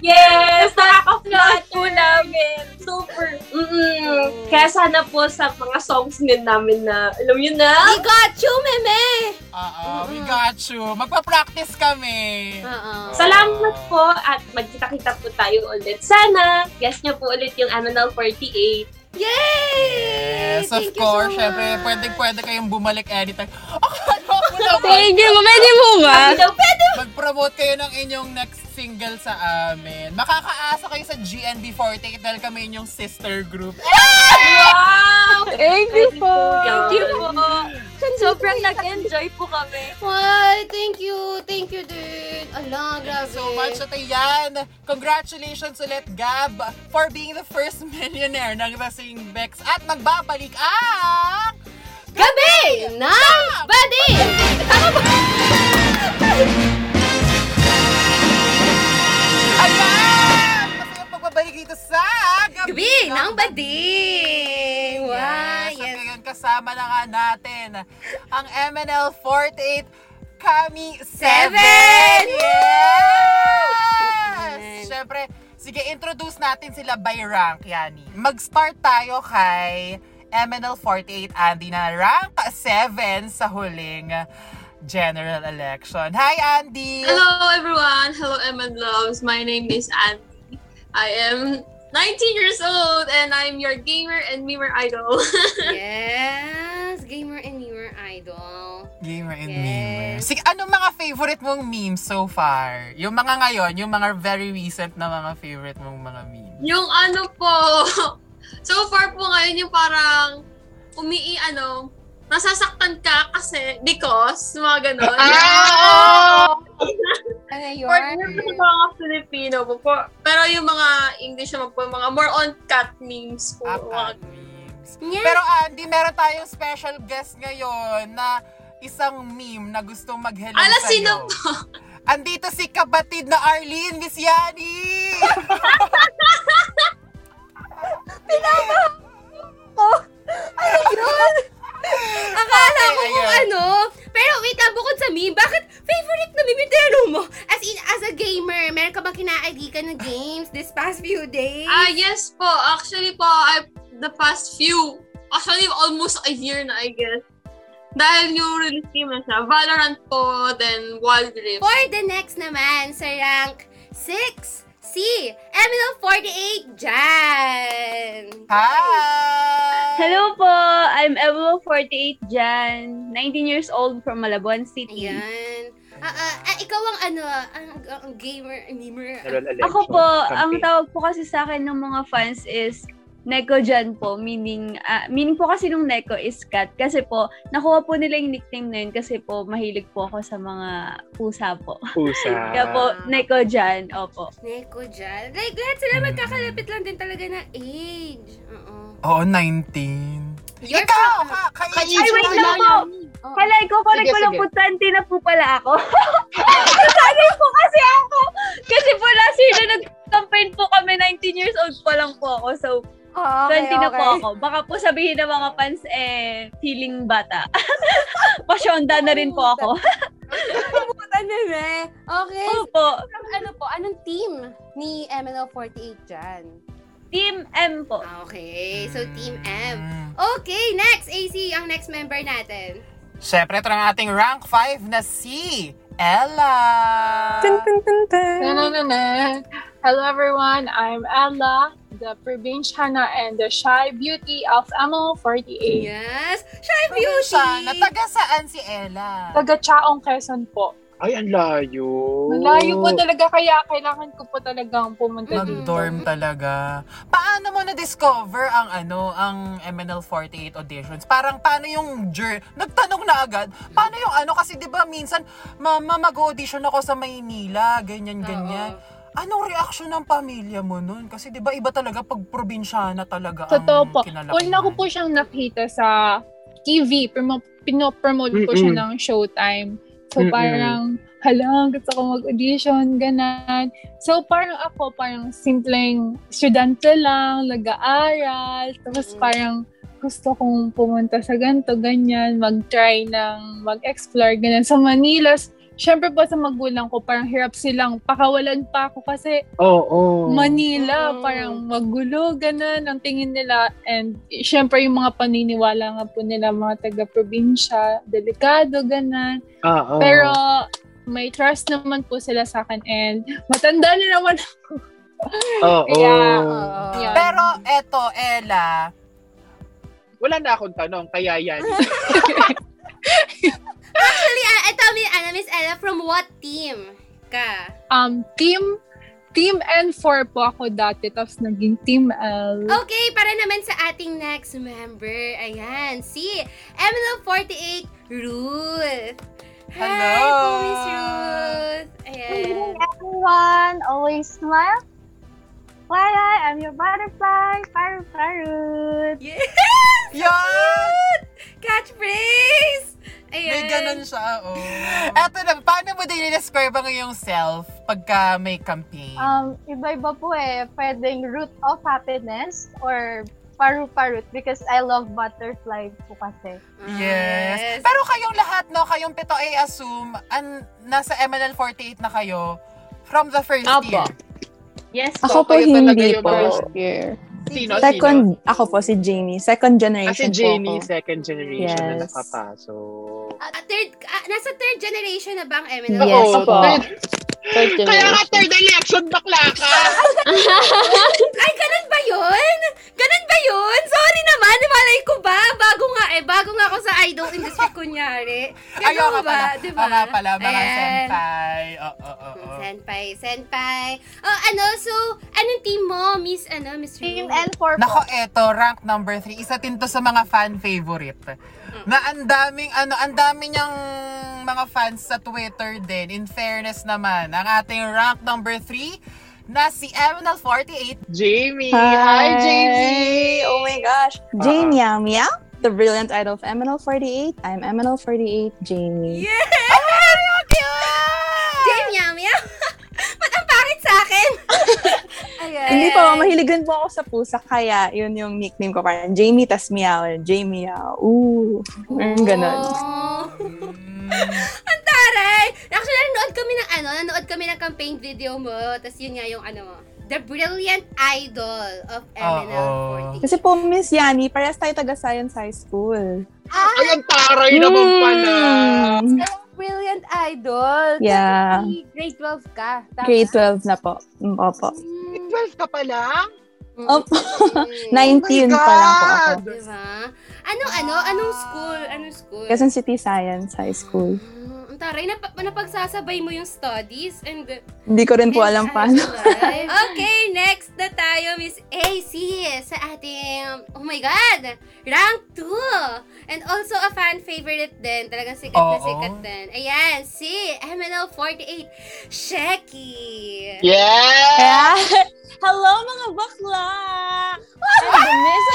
yes, nakaka-flat po namin. Super. Mm-mm. Kaya sana po sa mga songs din namin na, alam yun na, We got you, meme! Oo, we got you. Magpa-practice kami. Oo. Salamat po at magkita-kita po tayo ulit. Sana, guest niyo po ulit yung MNL 48. Yay! Yes, of Thank you course. so Syempre, much. pwede-pwede kayong bumalik anytime. Akala ko naman. Thank you. Pwede mo ba? Mag-promote kayo ng inyong next single sa amin. Makakaasa kayo sa GNB48 dahil kami inyong sister group. Wow! Thank you po. Thank you po. Sobrang nag-enjoy po kami. Why? Thank you. Thank you din. Ala, grabe. so much at yan. Congratulations ulit, Gab, for being the first millionaire ng The Sing Bex at magbabalik ang... Gabi ng Badi! Tama ba? Pagbabalik dito sa Gabi, Gabi ng Badi! Wow, Yes, at yes. ngayon kasama na nga natin ang MNL 48 Kami 7! Seven! Yes! Siyempre, sige, introduce natin sila by rank, Yani. Mag-start tayo kay MNL 48 Andy na rank 7 sa huling general election. Hi, Andy! Hello everyone. Hello Eman Loves. My name is Andy. I am 19 years old and I'm your gamer and memer idol. Yes, gamer and newer idol. Gamer and Yes. memer. Sige, anong mga favorite mong memes so far? Yung mga ngayon, yung mga very recent na mga favorite mong mga memes. yung ano po, so far po ngayon yung parang umii ano, nasasaktan ka kasi because mga ganon. Ah! Ano Or yung mga Filipino po, po. Pero yung mga English naman po, mga more on cat memes po. Ah, cat memes. Yeah. Pero Andy, meron tayong special guest ngayon na isang meme na gustong mag-hello Ala, sa'yo. sino po? Andito si kapatid na Arlene Miss Yani! Akala ko kung ano. Pero wait lang, bukod sa meme, bakit favorite na meme yung tinanong mo? As in, as a gamer, meron ka bang kinaigikan na games this past few days? Ah, yes po. Actually po, I, the past few, actually almost a year na, I guess. Dahil yung release game na siya. Valorant po, then Wild Rift. For the next naman, sa rank 6, si ML48 Jan. Hi! Hello po! I'm Evo48 Jan, 19 years old from Malabuan City. Ayan. Ah, ah, ah, ikaw ang ano, ang, ang gamer, memer. Ako po, ang tawag po kasi sa akin ng mga fans is Neko Jan po, meaning, ah, meaning po kasi nung Neko is cat. Kasi po, nakuha po nila yung nickname na yun kasi po, mahilig po ako sa mga pusa po. Pusa. Kaya po, Neko Jan, opo. Neko Jan. Like, lahat sila magkakalapit lang din talaga na age. Oo. Oo, 19. You're Ikaw! from- Ka, ka, Kay Ay, wait lang po! Kalay ko, correct Sige, ko lang po, 20 na po pala ako. Sanay po kasi ako. Kasi po last year na nag-campaign po kami, 19 years old pa lang po ako. So, Oh, 20 na po ako. Baka po sabihin ng mga fans, eh, feeling bata. Pasyonda na rin po ako. Puta na, me. Okay. Opo. Ano po, anong team ni MNL48 dyan? Team M po. Okay, so Team M. Mm. Okay, next, AC, ang next member natin. Siyempre, ito ang ating rank 5 na si Ella. Dun, dun, dun, dun. Hello everyone, I'm Ella, the probinsyana and the shy beauty of ML48. Yes! Shy Beauty! nataga saan si Ella? Taga Chaong Quezon po. Ay, ang layo. Malayo po talaga kaya kailangan ko po talagang pumunta dito. Mag-dorm talaga. Paano mo na-discover ang ano, ang MNL48 auditions? Parang paano yung journey? Nagtanong na agad. Paano yung ano? Kasi di ba minsan, mama, mag-audition ako sa Maynila, ganyan, ganyan. Anong reaction ng pamilya mo nun? Kasi di ba iba talaga pag probinsyana talaga Totoo ang po. kinalakihan. Una ko po siyang nakita sa TV. Promo, pinopromote ko siya ng Showtime. So Mm-mm. parang, hala, gusto ko mag-audition, ganan. So parang ako, parang simpleng estudyante lang, nag-aaral. Tapos parang gusto kong pumunta sa ganito, ganyan, mag-try ng, mag-explore, ganyan. Sa Manila, syempre po sa magulang ko, parang hirap silang pakawalan pa ako kasi Oo. Manila, Mm. parang magulo, ganun, ang tingin nila. And syempre yung mga paniniwala nga po nila, mga taga-probinsya, delikado, ganun. Oo. Pero may trust naman po sila sa akin and matanda na naman ako. Oo. Kaya, Oo. yan. Pero eto, Ella, Wala na akong tanong, kaya yan. Actually, ah, ito, mi- ano, Miss Ella, from what team ka? um, team, team N4 po ako dati, tapos naging team L. Okay, para naman sa ating next member. Ayan, si ML48 Ruth. Hi Hello. po, Miss Ruth. Ayan. everyone. Always smile. Fly high, I'm your butterfly. Paru parut. Yes! yan! Catchphrase! Ayan. May ganun siya, oh. Eto na, paano mo din describe ang iyong self pagka may campaign? Um, iba-iba po eh. Pwedeng root of happiness or paru-parut because I love butterfly po kasi. Yes. Pero kayong lahat, no, kayong pito ay assume, an, nasa MNL48 na kayo from the first Apo. year. Yes So, po. Ako po hindi yung po. first year. Sino, Second, sino? ako po si Jamie. Second generation Kasi Jamie, po second generation na Yes. nakapasok. Ah, third, ah, nasa third generation na ba ang ML? Yes Oo, po. third- Third Kaya nga generation. third election, bakla ka! Ay, ganun ba yun? Ganun ba yun? Sorry naman, malay ko ba? Bago nga eh, bago nga ako sa idol industry kunyari. Ayaw Ganun ka ba? pala. Di Oo ba? nga pala, mga Ayan. senpai. Oo, oo, oo. Senpai, senpai. Oh, ano, so, anong team mo, Miss, ano, Miss Team Ruth? N4 po. Nako, eto, rank number 3. Isa din to sa mga fan favorite. Na ang daming, ano, ang dami niyang mga fans sa Twitter din. In fairness naman, ang ating rank number 3 na si MNL48. Jamie! Hi, Jamie! Oh my gosh. Jane Meow Meow, the brilliant idol of MNL48. I'm MNL48 Jamie. Yeah! Ay, cute! Meow, meow. Ba't ang pangit sa akin? Ayan. Hindi po, mahilig din po ako sa pusa, kaya yun yung nickname ko. Parang Jamie tas Meow. Jamie Meow. Ooh. Parang ganun. Oh. Ang taray! Actually, nanonood kami ng ano, nanonood kami ng campaign video mo. Tapos yun nga yung ano, The Brilliant Idol of MNL48. Kasi po, Miss Yani, parehas tayo taga-Science High School. Ay, ang taray naman pala! Mm. Brilliant idol. Yeah. Grade 12 ka. Tama? Grade 12 na po. Mm, Opo. 12 ka pa lang? Opo. Mm. 19 pa lang po ako. Diba? Anong ano? Anong school? Anong school? Quezon City Science High School. Ang taray, nap- napagsasabay mo yung studies and Hindi ko rin po alam paano. okay, next na tayo, Miss AC, sa ating, oh my God, rank 2. And also a fan favorite din. Talagang sikat na Oo. sikat din. Ayan, si MNL48, Shecky. Yeah! Kaya, hello mga bakla! I'm Miss,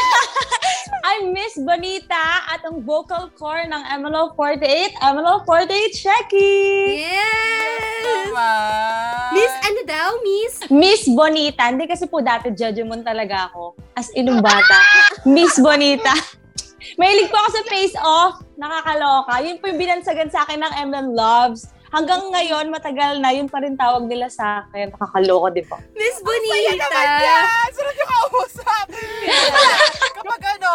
I'm Miss Bonita at ang vocal core ng MLO48, MLO48 Shecky! Yes! Naman. Miss, ano daw, Miss? Miss Bonita. Hindi kasi po dati Judgment talaga ako. As inong bata. Miss Bonita. Mahilig po ako sa face off. Nakakaloka. Yun po yung binansagan sa akin ng MM Loves. Hanggang ngayon, matagal na, yun pa rin tawag nila sa akin. Nakakaloka, di ba? Miss Saya naman Bonita. yan! Sarap yung kausap! Kapag ano,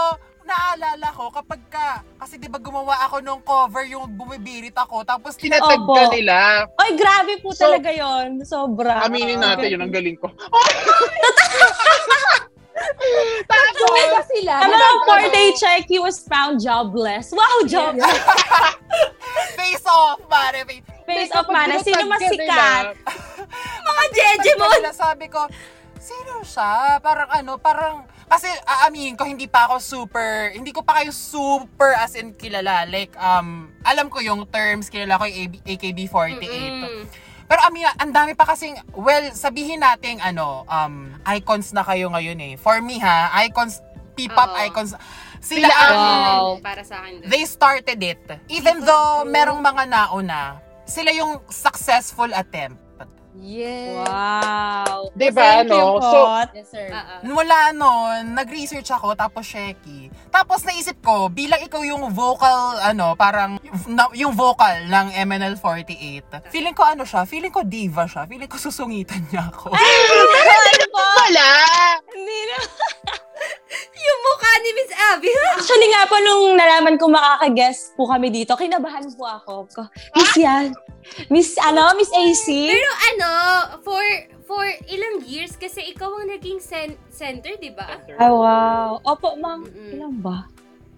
naalala ko kapag ka, kasi di ba gumawa ako nung cover yung bumibirit ako, tapos Tinatag ka nila. Ay, grabe po So, talaga yon Sobra. Aminin natin, yun ang galing ko. Tapos, sila. Ano ang four-day check, he was found jobless. Wow, jobless! face off, pare. Face, Face off, mana. Sino mas sikat? Mga jeje mo. Sabi ko, sino siya? Parang ano, parang, kasi aaminin ko, hindi pa ako super, hindi ko pa kayo super as in kilala. Like, um, alam ko yung terms, kilala ko yung AKB48. Mm-mm. Pero ami, ang dami pa kasing, well, sabihin natin, ano, um, icons na kayo ngayon eh. For me ha, icons, P-pop Oo. icons, sila ang, ang para sa akin. they started it. Even though merong mga nauna, sila yung successful attempt. Yes. Wow. Diba, Thank you no? So- yes, sir. Ah. Mula noon, nag-research ako, tapos Sheki. Tapos naisip ko, bilang ikaw yung vocal, ano, parang, na- yung vocal ng MNL48, feeling ko ano siya, feeling ko diva siya, feeling ko susungitan niya ako. ano po? Wala! Hindi na. Yung mukha ni Miss Abby. Actually nga po, nung nalaman ko makaka-guest po kami dito, kinabahan po ako. Ko, Miss yan. Miss, ano, Miss AC? Pero ano, for for ilang years kasi ikaw ang naging cen- center, di ba? Ay, wow. Opo, ma'am. Ilan ba?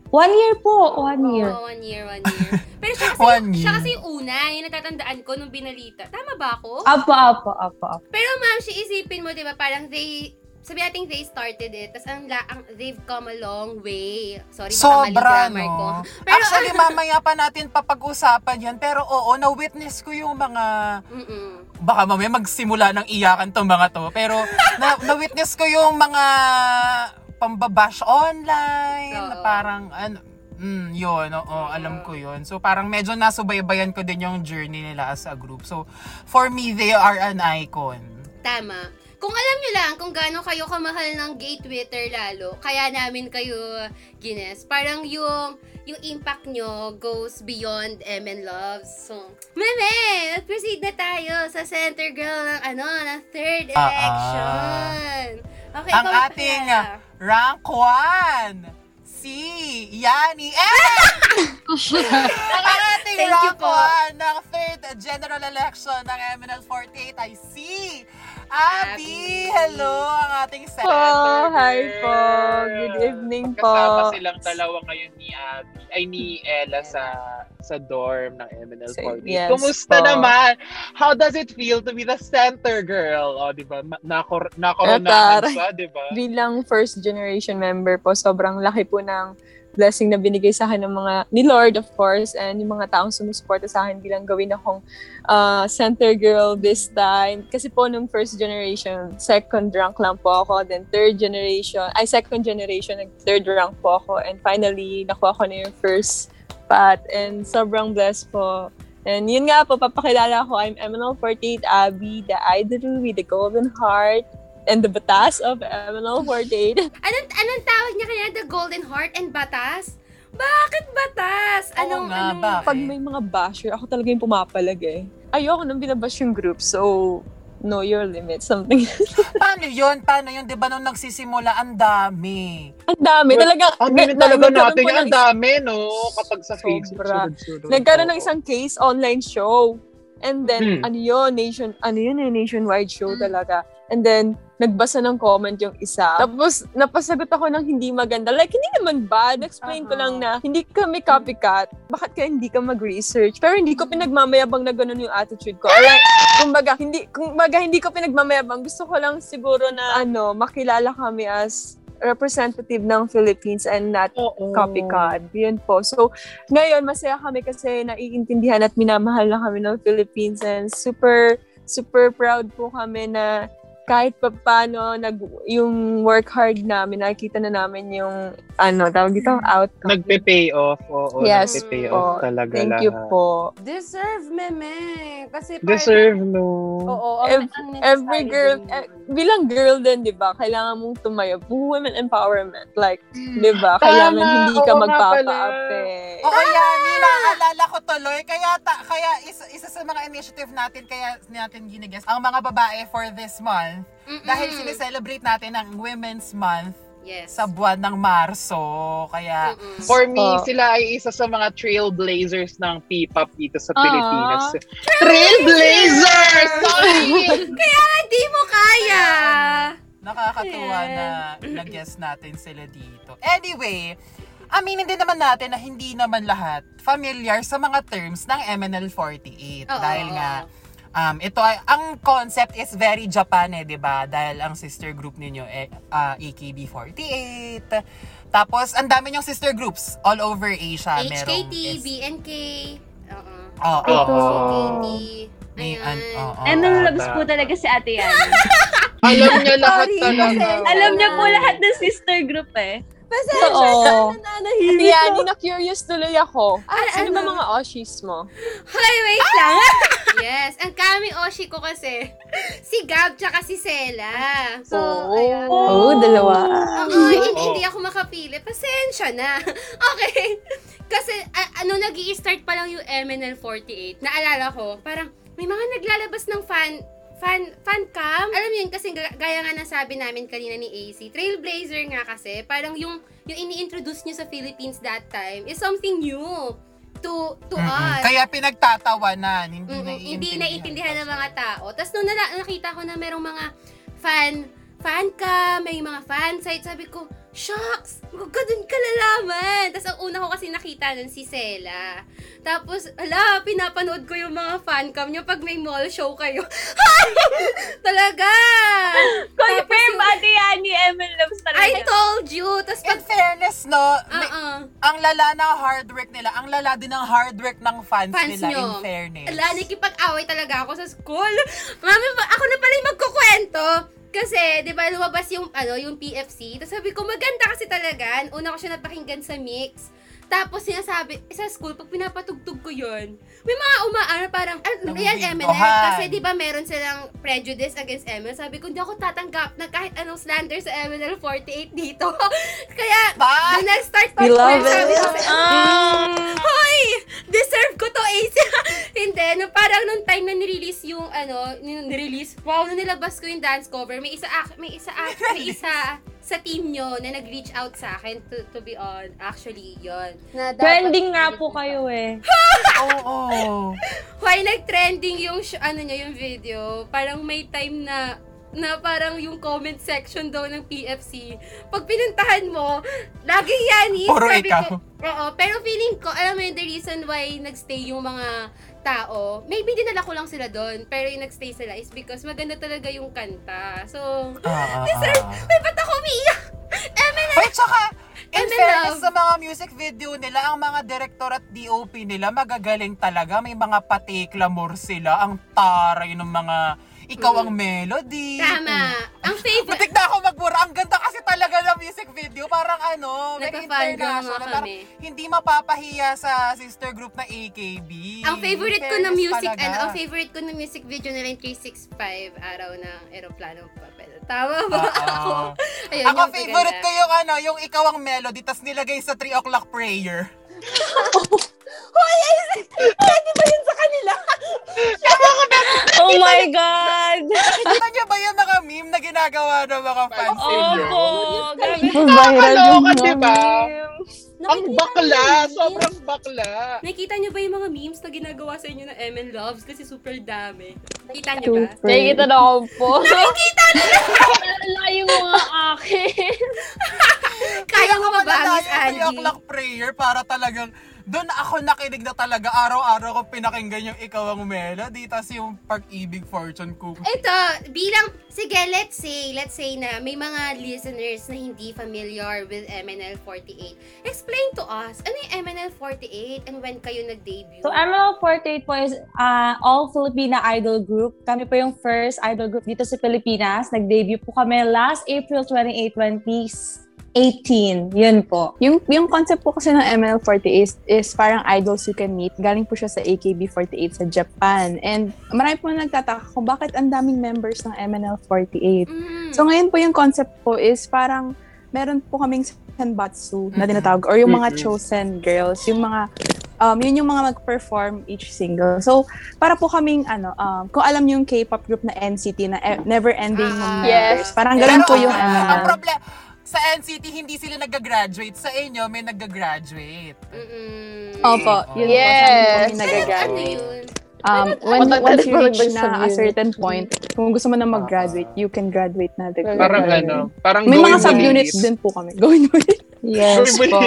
One year po. One year. Oo, one year, one year. Pero siya kasi, One siya year. kasi yung una, yung natatandaan ko nung binalita. Tama ba ako? Apo, apo, apo, apo. Pero ma'am, si isipin mo, di ba, parang they, sabi natin they started it, tapos ang, la- ang, they've come a long way. Sorry, baka mali Sobra, grammar ko. no? Actually, mamaya pa natin papag-usapan yan. Pero oo, na-witness ko yung mga... Baka mamaya magsimula ng iyakan tong mga to. Pero na, na-witness ko yung mga pambabash online. na parang, ano, Mm, yun, oo, alam ko yun. So, parang medyo nasubaybayan ko din yung journey nila as a group. So, for me, they are an icon. Tama. Kung alam nyo lang kung gaano kayo kamahal ng gay Twitter lalo, kaya namin kayo gines. Parang yung yung impact nyo goes beyond MN Loves. So, meme, proceed na tayo sa center girl ng ano, ng third Ah, ah. election. Okay, Ang ating rank 1, si Yani Ang ating. 1 ng third general election ng MNL48 ay si Abby. Hello, ang ating senator. Po, hi po. Good evening po. Kasama silang dalawa ngayon ni Abby, ay ni Ella sa sa dorm ng MNL48. Yes Kumusta po. naman? How does it feel to be the center girl? O, di ba? Nakor nakoronahan siya, di ba? Bilang first generation member po, sobrang laki po ng blessing na binigay sa akin ng mga, ni Lord of course, and yung mga taong sumusuporta sa akin bilang gawin akong uh, center girl this time. Kasi po nung first generation, second rank lang po ako, then third generation, ay second generation, nag third rank po ako, and finally, nakuha ko na yung first spot, and sobrang blessed po. And yun nga po, papakilala ko, I'm MNL48 Abby, the idol with the golden heart, and the batas of MNL48. Anong, anong tawag niya kaya? The Golden Heart and Batas? Bakit Batas? Anong, anong... Pag may mga basher, ako talaga yung pumapalag eh. Ayoko nang binabash yung group, so know your limits, something. Paano yun? Paano yun? Di ba nung nagsisimula, ang dami. Ang dami. Talaga, Aminin na- talaga natin ang ng- dami, no? Kapag sa Facebook. Sobra. sunod-sunod. Nagkaroon ng isang case online show. And then, Hmm. ano yun, nation, ano yun eh, nationwide show talaga. And then, nagbasa ng comment yung isa. Tapos, napasagot ako ng hindi maganda. Like, hindi naman bad. Explain ko lang na, hindi kami copycat. Bakit kaya hindi ka mag-research? Pero hindi ko pinagmamayabang na ganun yung attitude ko. Alright, kumbaga, hindi, kumbaga, hindi ko pinagmamayabang. Gusto ko lang siguro na, ano, makilala kami as representative ng Philippines and not copycat. Yun po. So, ngayon, masaya kami kasi naiintindihan at minamahal na kami ng Philippines and super, super proud po kami na kahit pa paano, nag, yung work hard namin, nakikita na namin yung, ano, tawag dito, outcome. Nagpe-pay off. Oo, Yes nagpe-pay po. off talaga Thank lahat. you po. Deserve, meme. Kasi Deserve, no? Oo, Ev- ang, ang every girl, eh, bilang girl din, di ba, kailangan mong tumayo. Women empowerment. Like, di ba, kailangan Tama, hindi ka oo nga magpapa-ape. Oo, yani, naalala ko tuloy. Kaya, ta, kaya isa, isa sa mga initiative natin, kaya natin ginigas, ang mga babae for this month, dahil sineselebrate natin ang Women's Month, Yes. sa buwan ng Marso. Kaya, For me, Oh. sila ay isa sa mga trailblazers ng P-pop dito sa Aw. Pilipinas. Trailblazers! Sorry! Kaya nga di mo kaya. nakakatuwa na nag-guess natin sila dito. Anyway, aminin din naman natin na hindi naman lahat familiar sa mga terms ng MNL48. Oo. Dahil nga, um, ito ay, ang concept is very Japan eh, di ba? Dahil ang sister group ninyo, eh, ah, AKB48. Tapos, ang dami niyong sister groups all over Asia. Merong HKT, S- BNK. Oo. Oo. Ito. HKT. May an- oo. ML loves po talaga si Ate Yan. Alam niya lahat talaga. Alam niya po lahat ng sister group eh. Pasensya Oo. na, nananahimik Yani, ko. na-curious tuloy ako. Ah, Sino ba ano? mga oshis mo? Hoy, wait lang. yes, ang kami Oshi ko kasi, si Gab tsaka si Sela. So, ayan. Oh, dalawa. Oo, hindi, hindi ako makapili. Pasensya na. Okay. Kasi, a- ano, nag start pa lang yung MNL48. Naalala ko, parang, may mga naglalabas ng fan, fan, fan cam. Alam mo yun, kasi ga- gaya nga nasabi namin kanina ni AC, Trailblazer nga kasi, parang yung, yung ini-introduce nyo sa Philippines that time is something new to to Mm-mm. us. Kaya pinagtatawanan, hindi Mm-mm, naiintindihan. hindi naiintindihan ng mga tao. Tapos nung nala- nakita ko na merong mga fan, fan ka, may mga fan site, sabi ko, shucks, ganun ka lalaman. Tapos ang una ko kasi nakita nun si Sela. Tapos, ala, pinapanood ko yung mga fan cam nyo pag may mall show kayo. Talaga! Confirm, Ate Yani, ML loves talaga. I told you. Tapos In fairness, no, may- Uh-uh. ang lala ng hard work nila, ang lala din ng hard work ng fans, fans nila, nyo. in fairness. Ala, nakipag-away talaga ako sa school. Mami, ba- ako na pala yung magkukwento. Kasi, di ba, lumabas yung, ano, yung PFC. Tapos sabi ko, maganda kasi talaga. Una ko siya napakinggan sa mix. Tapos sinasabi, sa school, pag pinapatugtog ko yun, may mga umaano parang, ano yan, MNL? Nabibintohan. Kasi di ba meron silang prejudice against MNL? Sabi ko, hindi ako tatanggap na kahit anong slander sa MNL 48 dito. Kaya, doon nag-start We love sabi it. ko, Ah. Hoy! Deserve ko to, Ace! Hindi, no, parang nung time na nirelease yung, ano, nung nirelease, wow, nung nilabas ko yung dance cover, may isa, may isa, ak- may isa sa team nyo na nag-reach out sa akin to, to be on. Actually, yon Na dapat- Trending nga po kayo eh. Oo. Why nag-trending yung, sh- ano nyo, yung video? Parang may time na na parang yung comment section daw ng PFC. Pag pinuntahan mo, laging yan eh. Puro Sabi ikaw. Ko, oo, pero feeling ko, alam mo yun, the reason why nagstay yung mga tao, maybe dinala ko lang sila doon, pero yung nagstay sila is because maganda talaga yung kanta. So, Ah, ah, deserve, ah. may ba't ako umiiyak? MNL! Wait, tsaka, in MNL. fairness sa mga music video nila, ang mga director at DOP nila, magagaling talaga. May mga patiklamor sila. Ang taray ng mga ikaw ang melody. Tama. Ang favorite. Matik na ako magbura. Ang ganda kasi talaga ng music video. Parang ano, very Nagpa-fangirl nga international. kami. Parang hindi mapapahiya sa sister group na AKB. Ang favorite ko na Fairness music, talaga. ano, ang favorite ko na music video nila yung 365, Araw ng Aeroplanong Papel. Tama ba ako? Ayun, Ako yung favorite maganda. ko yung ano, yung ikaw ang melody, tas nilagay sa 3 o'clock prayer. Hoy, pwede ba yun sa kanila? Oh my God! Nakikita niyo ba yung mga meme na ginagawa ng mga fans ninyo? Opo! Grabe. Yung Nakakaloka, mga diba? memes. Ang bakla! Sobrang bakla! Nakikita niyo ba yung mga memes na ginagawa sa inyo ng MN Loves? Kasi super dami. Nakita niyo ba? Nakikita na ako po. Nakikita nila! Wala yung mga akin. Kaya mo ba ba, Miss yung 3 Angie? o'clock prayer para talagang doon ako nakinig na talaga araw-araw ko pinakinggan yung ikaw ang melody tas yung Park-Ibig Fortune Cookie. Ito, bilang, sige, let's say, let's say na may mga listeners na hindi familiar with MNL48. Explain to us, ano yung MNL48 and when kayo nag-debut? So, ML48 po is uh, all Filipina idol group. Kami po yung first idol group dito sa Pilipinas. Nag-debut po kami last April 28, 2018. Yun po. Yung, yung concept po kasi ng ML48 is, is parang idols you can meet. Galing po siya sa AKB48 sa Japan. And marami po nagtataka kung bakit ang daming members ng MNL48. Mm. So ngayon po yung concept po is parang meron po kaming senbatsu na tinatawag or yung mga Mhm. chosen girls, yung mga um, yun yung mga mag-perform each single. So, para po kaming, ano, um, kung alam yung K-pop group na NCT na e- never-ending Ah, members, yes. parang ganun Pero po yung MNL. Ang problema, sa NCT hindi sila nag-graduate. Sa inyo, may nag-graduate. Opo, yun Yes. po. Sa may Ano? Um, when, Matagal once you reach na a certain point, kung gusto mo na mag-graduate, you can graduate na. Like, Parang ano, parang May going mga with sub-units it. din po kami. Going with it. Yes po.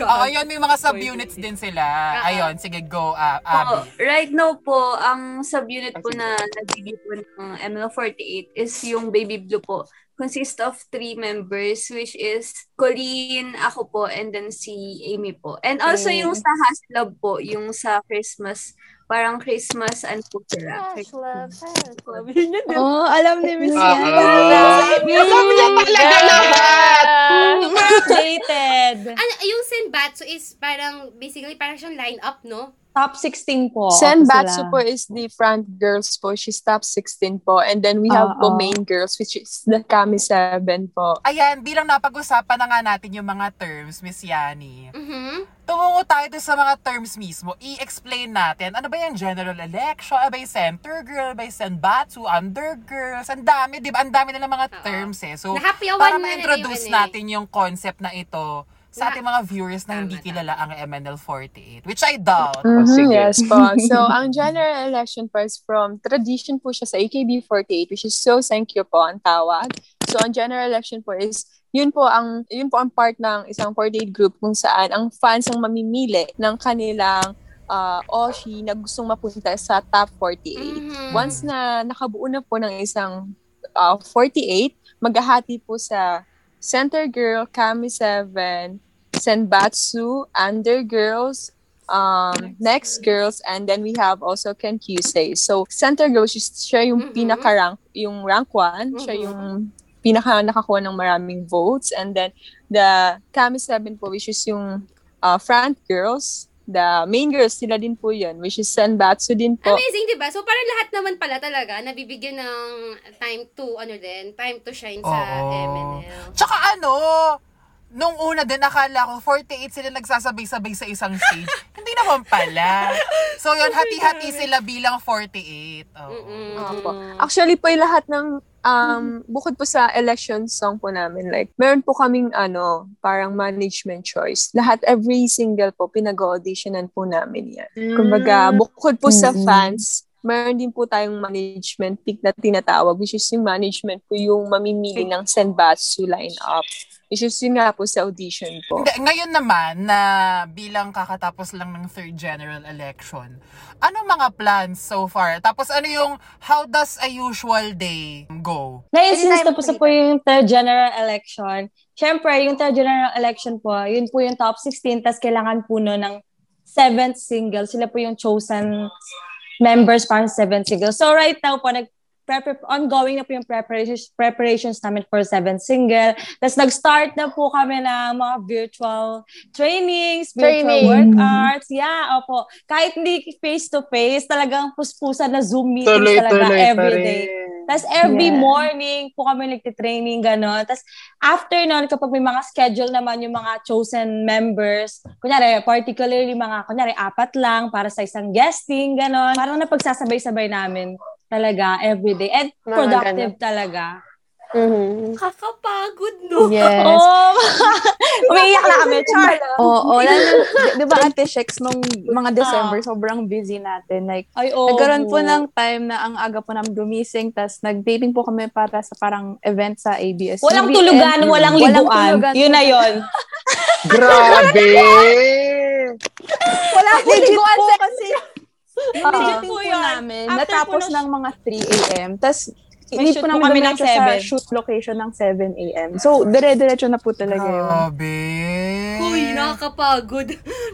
Oo, yun, may mga sub-units din sila. Ayun, sige, go, ah, Po, Abby. right now po, ang subunit po na nagbibigay po ng ML48 is yung Baby Blue po. Consist of three members, which is Colleen, ako po, and then si Amy po. And also Okay. yung sa Haslab po, yung sa Christmas, parang Christmas and. Yun yun, di ba? Oh, alam ni Miss Ah, Yan. ah. Alam niya talaga lahat! Updated. Ano, yung Senbatsu is parang, basically, parang siyang line-up, no? Top 16 po. Sen Batsu po is the front girls po. She's top 16 po. And then we have Oo. po main girls, which is the Kami 7 po. Ayan, bilang napag-usapan na nga natin yung mga terms, Miss Yani. Mhm. Tumungo tayo doon sa mga terms mismo. I-explain natin. Ano ba yung general election? Ano ba yung center girl? Ano ba yung senbatsu? Under girls? Ang dami, di ba? Ang dami nilang mga terms eh. So, Nahapyawan para na ma-introduce eh. natin yung concept na ito sa ating mga viewers na hindi kilala ang MNL48. Which I doubt. Mhm, yes po. So, ang general election po is from tradition po siya sa AKB48, which is so thank you po ang tawag. So, ang general election po is yun po ang yun po ang part ng isang 48 group kung saan ang fans ang mamimili ng kanilang uh, Oshi na gustong mapunta sa top 48. Once na nakabuo na po ng isang uh, 48, maghahati po sa Center Girl, Kami 7, Senbatsu, Under Girls, um, Next Girls, and then we have also Ken Kyusei. So, Center Girls, siya yung pinaka-rank, yung rank 1, siya yung pinaka nakakuha ng maraming votes. And then, the Kami 7 po, which is yung uh, front girls, the main girls, sila din po yun, which is Senbatsu din po. Amazing, di ba? So, parang lahat naman pala talaga nabibigyan ng time to, ano din, time to shine sa Oo. MNL. Tsaka ano, nung una din, akala ko 48 sila nagsasabay-sabay sa isang stage. Hindi naman pala. So yun, hati-hati sila bilang 48. Oo. Opo. Actually po, yung lahat ng, um, bukod po sa election song po namin, like, meron po kaming, ano, parang management choice. Lahat, every single po, pinag-auditionan po namin yan. Kumbaga, bukod po sa Mm. fans, meron din po tayong management pick na tinatawag, which is yung management po yung mamimili ng Senbatsu line-up. Which is yun nga po sa audition po. Hindi, ngayon naman na bilang kakatapos lang ng third general election, ano mga plans so far? Tapos ano yung how does a usual day go? Ngayon, since tapos na po yung third general election, syempre, yung third general election po, yun po yung top 16, tas kailangan po no ng seventh single. Sila po yung chosen members para sa seventh single. So right now po, nag prepar- ongoing na po yung preparations, preparations namin for seventh single. Tapos nag-start na po kami ng mga virtual trainings, virtual Training. workouts. Yeah, opo. Kahit hindi face-to-face, talagang puspusan na Zoom meetings Tuloy, talaga tuloy pa everyday. Tapos every Yeah. morning po kami nagtitraining, gano'n. Tapos after nun, kapag may mga schedule naman yung mga chosen members, kunyari, particularly mga, kunyari, apat lang para sa isang guesting, gano'n. Parang napagsasabay-sabay namin talaga everyday. And Mga productive talaga. Kakapagod, no? Yes. Oh, umiiyak na kami, Char. Oo, oh, lalo, di, di ba Ate Shex, nung mga December, sobrang busy natin. Like, Ay, oo. nagkaroon po ng time na ang aga po namin gumising, tas nag-taping po kami para sa parang event sa ABS. Walang tulugan, walang liguan. Yun na yun. Grabe! Wala po Legit liguan po. sa kasi Oo. meeting po yun. namin, After natapos po ng mga 3 a.m. Tapos, May hindi shoot po kami ng dumiretso sa 7. shoot location ng 7 a.m. So, dire-diretso na po talaga yun. Grabe. Uy, nakakapagod.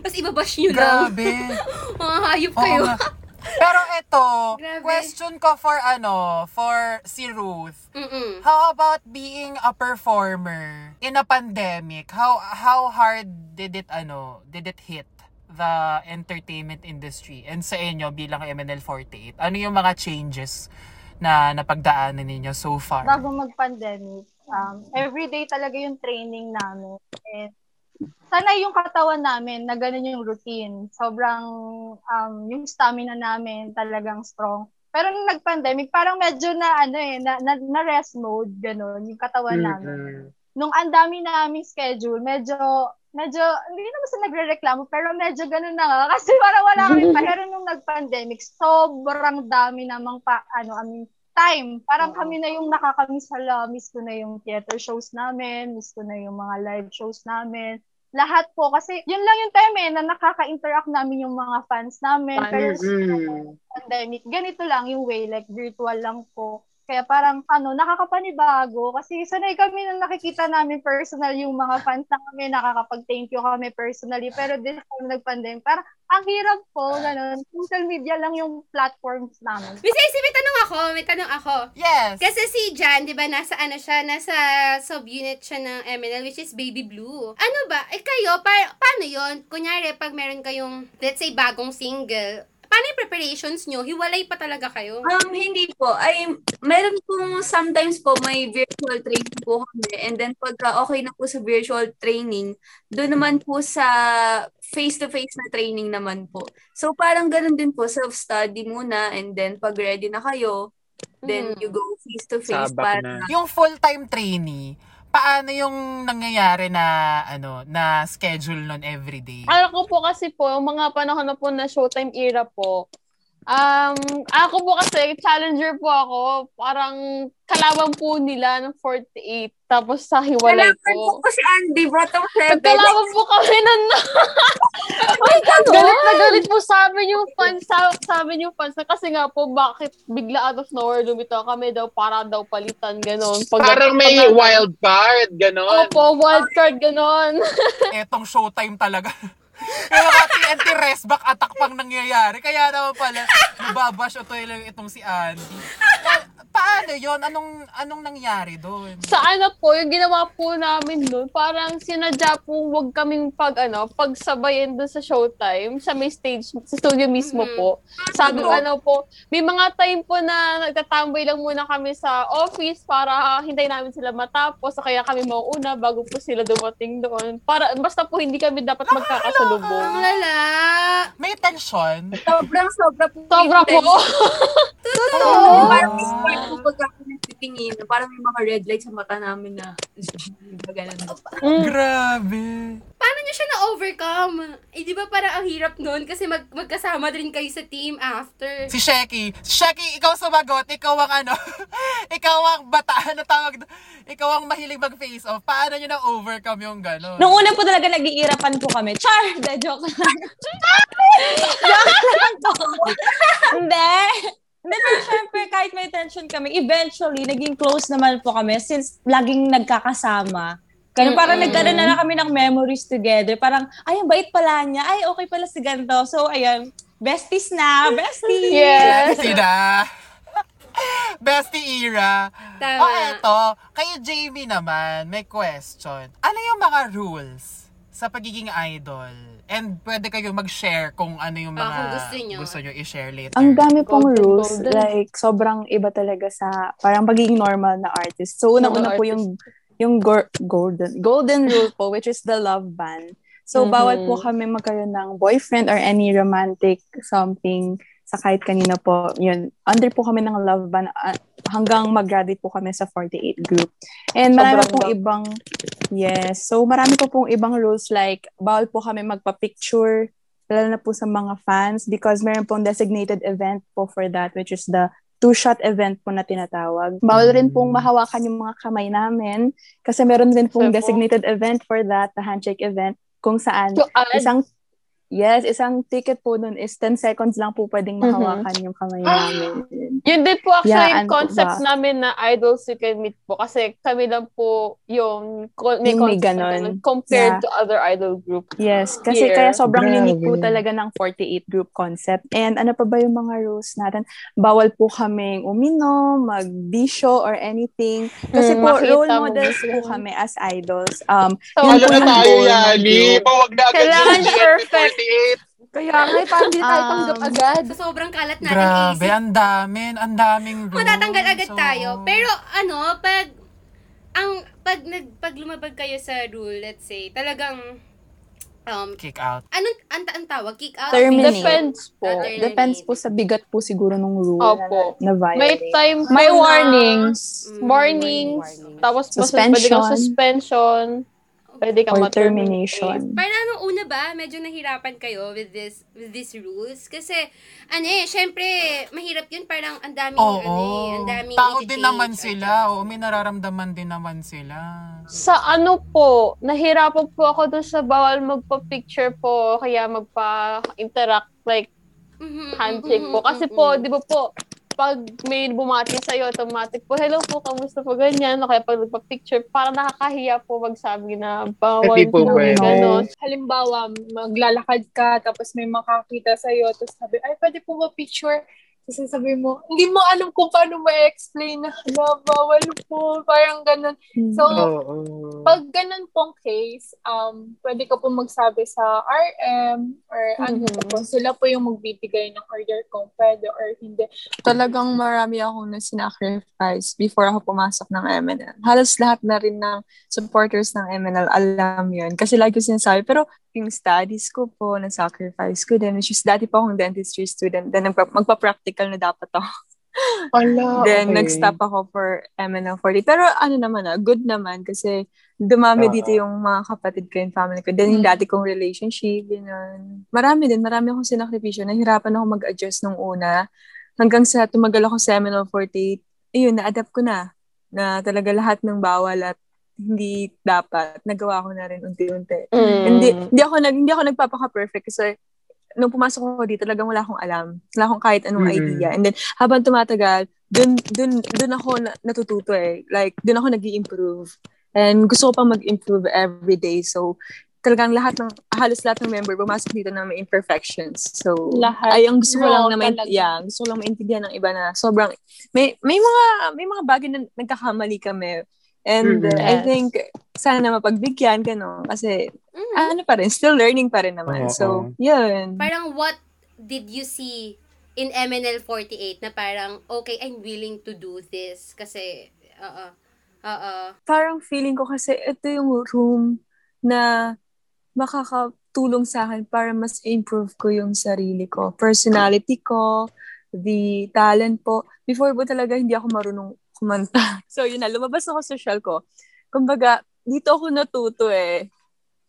Tapos ibabash nyo lang. Grabe. Mga hayop Oo kayo. nga. Pero ito, Grabe. question ko for ano, for si Ruth. Mm-mm. How about being a performer in a pandemic? How how hard did it ano, did it hit the entertainment industry and sa inyo bilang MNL48? Ano yung mga changes na napagdaanan ninyo so far? bago mag-pandemic, um, everyday talaga yung training namin. And sana yung katawan namin na ganun yung routine. Sobrang, um, yung stamina namin talagang strong. Pero nung nag-pandemic, parang medyo na, ano eh, na, na, na rest mode, ganun, yung katawan namin. nung ang dami naming schedule, medyo, medyo, hindi naman sa nagre-reklamo, pero medyo ganun na nga. Kasi parang wala kami pa. Pero nung nag-pandemic, sobrang dami namang pa, ano, I mean, time. Parang kami na yung nakakamiss hala. Miss ko na yung theater shows namin. Miss ko na yung mga live shows namin. Lahat po. Kasi yun lang yung time eh, na nakaka-interact namin yung mga fans namin. Pero Mm. pandemic, ganito lang yung way, like virtual lang po. Kaya parang ano, nakakapanibago kasi sanay kami na nakikita namin personal yung mga fans namin, nakakapag-thank you kami personally. Pero this time nag-pandemic, parang ang hirap po, ganun. Social media lang yung platforms namin. Miss AC, may tanong ako, may tanong ako. Yes. Kasi si Jan, di ba, nasa ano siya, nasa sub-unit siya ng MNL, which is Baby Blue. Ano ba, eh kayo, pa- paano yon Kunyari, pag meron kayong, let's say, bagong single, paano yung preparations nyo? Hiwalay pa talaga kayo? Um, hindi po. Ay, meron pong sometimes po may virtual training po kami. And then pagka okay na po sa virtual training, doon naman po sa face-to-face na training naman po. So parang ganun din po, self-study muna and then pag ready na kayo, then you go face-to-face Sabak para na. Yung full-time trainee, paano yung nangyayari na ano na schedule nun everyday? Alam ko po kasi po, yung mga panahon na po na Showtime era po, um, ako po kasi, challenger po ako, parang kalaban po nila ng 48, tapos sa hiwalay Kalaban po. po po si Andy, bottom seven. Nagkalaban po kami nun. Ay, ganun? galit na galit po sa amin yung fans, sa, sa amin yung fans na kasi nga po, bakit bigla out of nowhere lumitaw kami daw para daw palitan, ganon. Pag- Parang may pag- wild card, gano'n. Opo, wild card, ganon. Etong showtime talaga. Yung mga TNT Resback attack pang nangyayari. Kaya naman pala, nababash ito itong si Andy. Eh, paano yon Anong, anong nangyari doon? sa ano po, yung ginawa po namin doon, parang sinadya po wag kaming pag ano, pagsabayin doon sa showtime, sa may stage, sa studio mismo po. Sabi ko ano po, may mga time po na nagtatambay lang muna kami sa office para hintay namin sila matapos, o kaya kami mauuna bago po sila dumating doon. Para, basta po hindi kami dapat magkakasalubong. Ang lala. May tension? Sobrang sobra po. Sobra po. Totoo. Parang may sport po pagka nagtitingin, parang may mga red lights sa mata namin na na pa. Grabe. Paano nyo siya na-overcome? Eh, di ba parang ang hirap nun kasi mag magkasama din kayo sa team after. Si Sheki. Si Sheki, ikaw sumagot. Ikaw ang ano. ikaw ang bata. Ano tawag? Ikaw ang mahilig mag-face off. Paano nyo na-overcome yung gano'n? Nung una po talaga nag-iirapan po kami. Char! De, joke lang. joke lang. Hindi. Hindi, pero syempre, kahit may tension kami, eventually, naging close naman po kami since laging nagkakasama. Kaya parang Mm-mm. nagkaroon na lang kami ng memories together. Parang, ay, ang bait pala niya. Ay, okay pala si ganito. So, ayan, besties na. Besties! Bestie na. Bestie era. Tama. O eto, kayo Jamie naman, may question. Ano yung mga rules sa pagiging idol? And pwede kayo mag-share kung ano yung mga Ah, kung gusto nyo. gusto nyo i-share later. Ang dami pong Golden, rules. golden. Like, sobrang iba talaga sa parang pagiging normal na artist. So, unang-una po yung yung gor- golden golden rule po, which is the love ban. So, Mhm. bawal po kami magkaroon ng boyfriend or any romantic something sa kahit kanino po. Yun, under po kami ng love ban ah, hanggang mag-graduate po kami sa 48 group. And marami Sobrang pong love. ibang, yes, so marami po pong ibang rules like, bawal po kami magpa-picture, lalo na po sa mga fans because meron pong designated event po for that which is the two-shot event po na tinatawag. Bawal rin pong mahawakan yung mga kamay namin kasi meron din pong designated event for that, the handshake event, kung saan ah, isang Yes, isang ticket po nun is 10 seconds lang po pwedeng Mhm. mahawakan yung kamay namin. Yun din po actually Yeah, yung ano concept ba? namin na idols you can meet po. Kasi kami lang po yung may Yung may concept na ganon. ganun compared Yeah. to other idol group. Yes, kasi Here. kaya sobrang Grabe. unique po talaga ng 48 group concept. And ano pa ba yung mga rules natin? Bawal po kaming uminom, magbisyo or anything. Kasi Mm, po role mo models gusto po kami as idols. Um, So, po na tayo, group. Huwag na agad Kailangan perfect. GNP48. Kaya nga, eh, parang di tayo Um, tanggap agad. Sa sobrang kalat natin Grabe, AC. ang dami, ang daming rules. Matatanggal agad So, tayo. Pero ano, pag ang pag nag pag lumabag kayo sa rule, let's say, talagang Um, Kick out. anong ang, ang tawag? Kick out? Terminate. Depends po. Ah, terminate. Depends po sa bigat po siguro nung rule Opo. na, na May time po May na warnings. Warnings. Tapos Suspension. pwede suspension. Pwede kang Or termination. Parang nung una ba, medyo nahirapan kayo with this with these rules? Kasi, ano eh, syempre, mahirap yun. Parang ang daming, Oo. ano eh, ang daming Tao din naman sila. Oo, may nararamdaman din naman sila. Sa ano po, nahirapan po ako doon sa bawal magpa-picture po, kaya magpa-interact like Mhm, handshake po. Kasi mhm, po, mhm. di ba po, pag may bumati sa'yo, automatic po, hello po, kamusta po, ganyan. O kaya pag nagpa-picture, parang nakakahiya po magsabi na bawal Hindi po po, pwede. gano'n. Halimbawa, maglalakad ka, tapos may makakita sa'yo, tapos sabi, ay, pwede po ba picture? Tapos sabi mo, hindi mo alam kung paano ma-explain na, hala, bawal po, parang ganun. So, Oo. pag ganun pong case, um, pwede ka po magsabi sa RM or ano Mhm. po, sila po yung magbibigay ng order kung pwede or hindi. Talagang marami akong na-sacrifice before ako pumasok ng MNL. Halos lahat na rin ng supporters ng MNL alam yun. Kasi lagi ko sinasabi, pero yung studies ko po, na-sacrifice ko din. Which is, dati pa akong dentistry student. Then, nagpa- magpa-practical na dapat ako. Ala, Then, okay. nag-stop ako for MNL 40. Pero ano naman ah, good naman kasi dumami Oo. dito yung mga kapatid ko and family ko. Then, yung dati kong relationship, yun. Marami din, marami akong sinakripisyo. Nahirapan ako mag-adjust nung una. Hanggang sa tumagal ako sa MNL 48, ayun, na-adapt ko na. Na talaga lahat ng bawal at hindi dapat. Nagawa ko na rin unti-unti. Mm. Hindi, hindi ako nag, hindi ako nagpapaka-perfect kasi nung pumasok ako dito, talagang wala akong alam. Wala akong kahit anong Mm-mm. idea. And then, habang tumatagal, dun, dun, dun ako na, natututo eh. Like, dun ako nag improve And gusto ko pang mag-improve every day. So, talagang lahat ng, halos lahat ng member, pumasok dito na may imperfections. So, Lahat. ay, ang gusto ko lang na main, yeah, gusto ko lang maintindihan ng iba na sobrang, may, may mga, may mga bagay na nagkakamali kami. And Mhm. uh, I think, sana mapagbigyan ka, no? Kasi, Mhm. ano pa rin, still learning pa rin naman. Oo. So, yun. Parang what did you see in MNL 48 na parang, okay, I'm willing to do this. Kasi, oo. Oo. Parang feeling ko kasi ito yung room na makakatulong sa akin para mas improve ko yung sarili ko. Personality ko, the talent po. Before po talaga hindi ako marunong kumanta. So yun na, lumabas ako sa social ko. Kumbaga, dito ako natuto eh.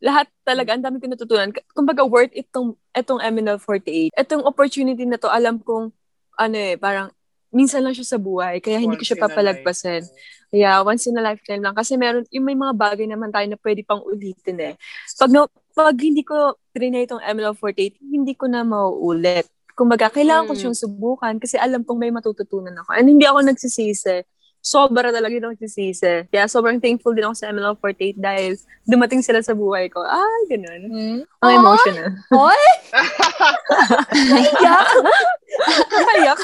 Lahat talaga, ang dami ko natutunan. Kumbaga, worth itong, itong MNL 48. Itong opportunity na to, alam kong, ano eh, parang, minsan lang siya sa buhay, kaya hindi ko siya Once in a papalagpasin. Yeah, once in a lifetime lang. Kasi meron, yung may mga bagay naman tayo na pwede pang ulitin eh. Pag, no, pag hindi ko trinay itong ML48, hindi ko na mauulit. Kumbaga, kailangan ko Mm. siyang subukan kasi alam kong may matututunan ako. And hindi ako nagsisisi. Sobra talaga yung nagsisisi. Kaya sobrang thankful din ako sa ML48 dahil dumating sila sa buhay ko. Ay, ganun. Ang emotional. Hoy! Naiyak! Naiyak!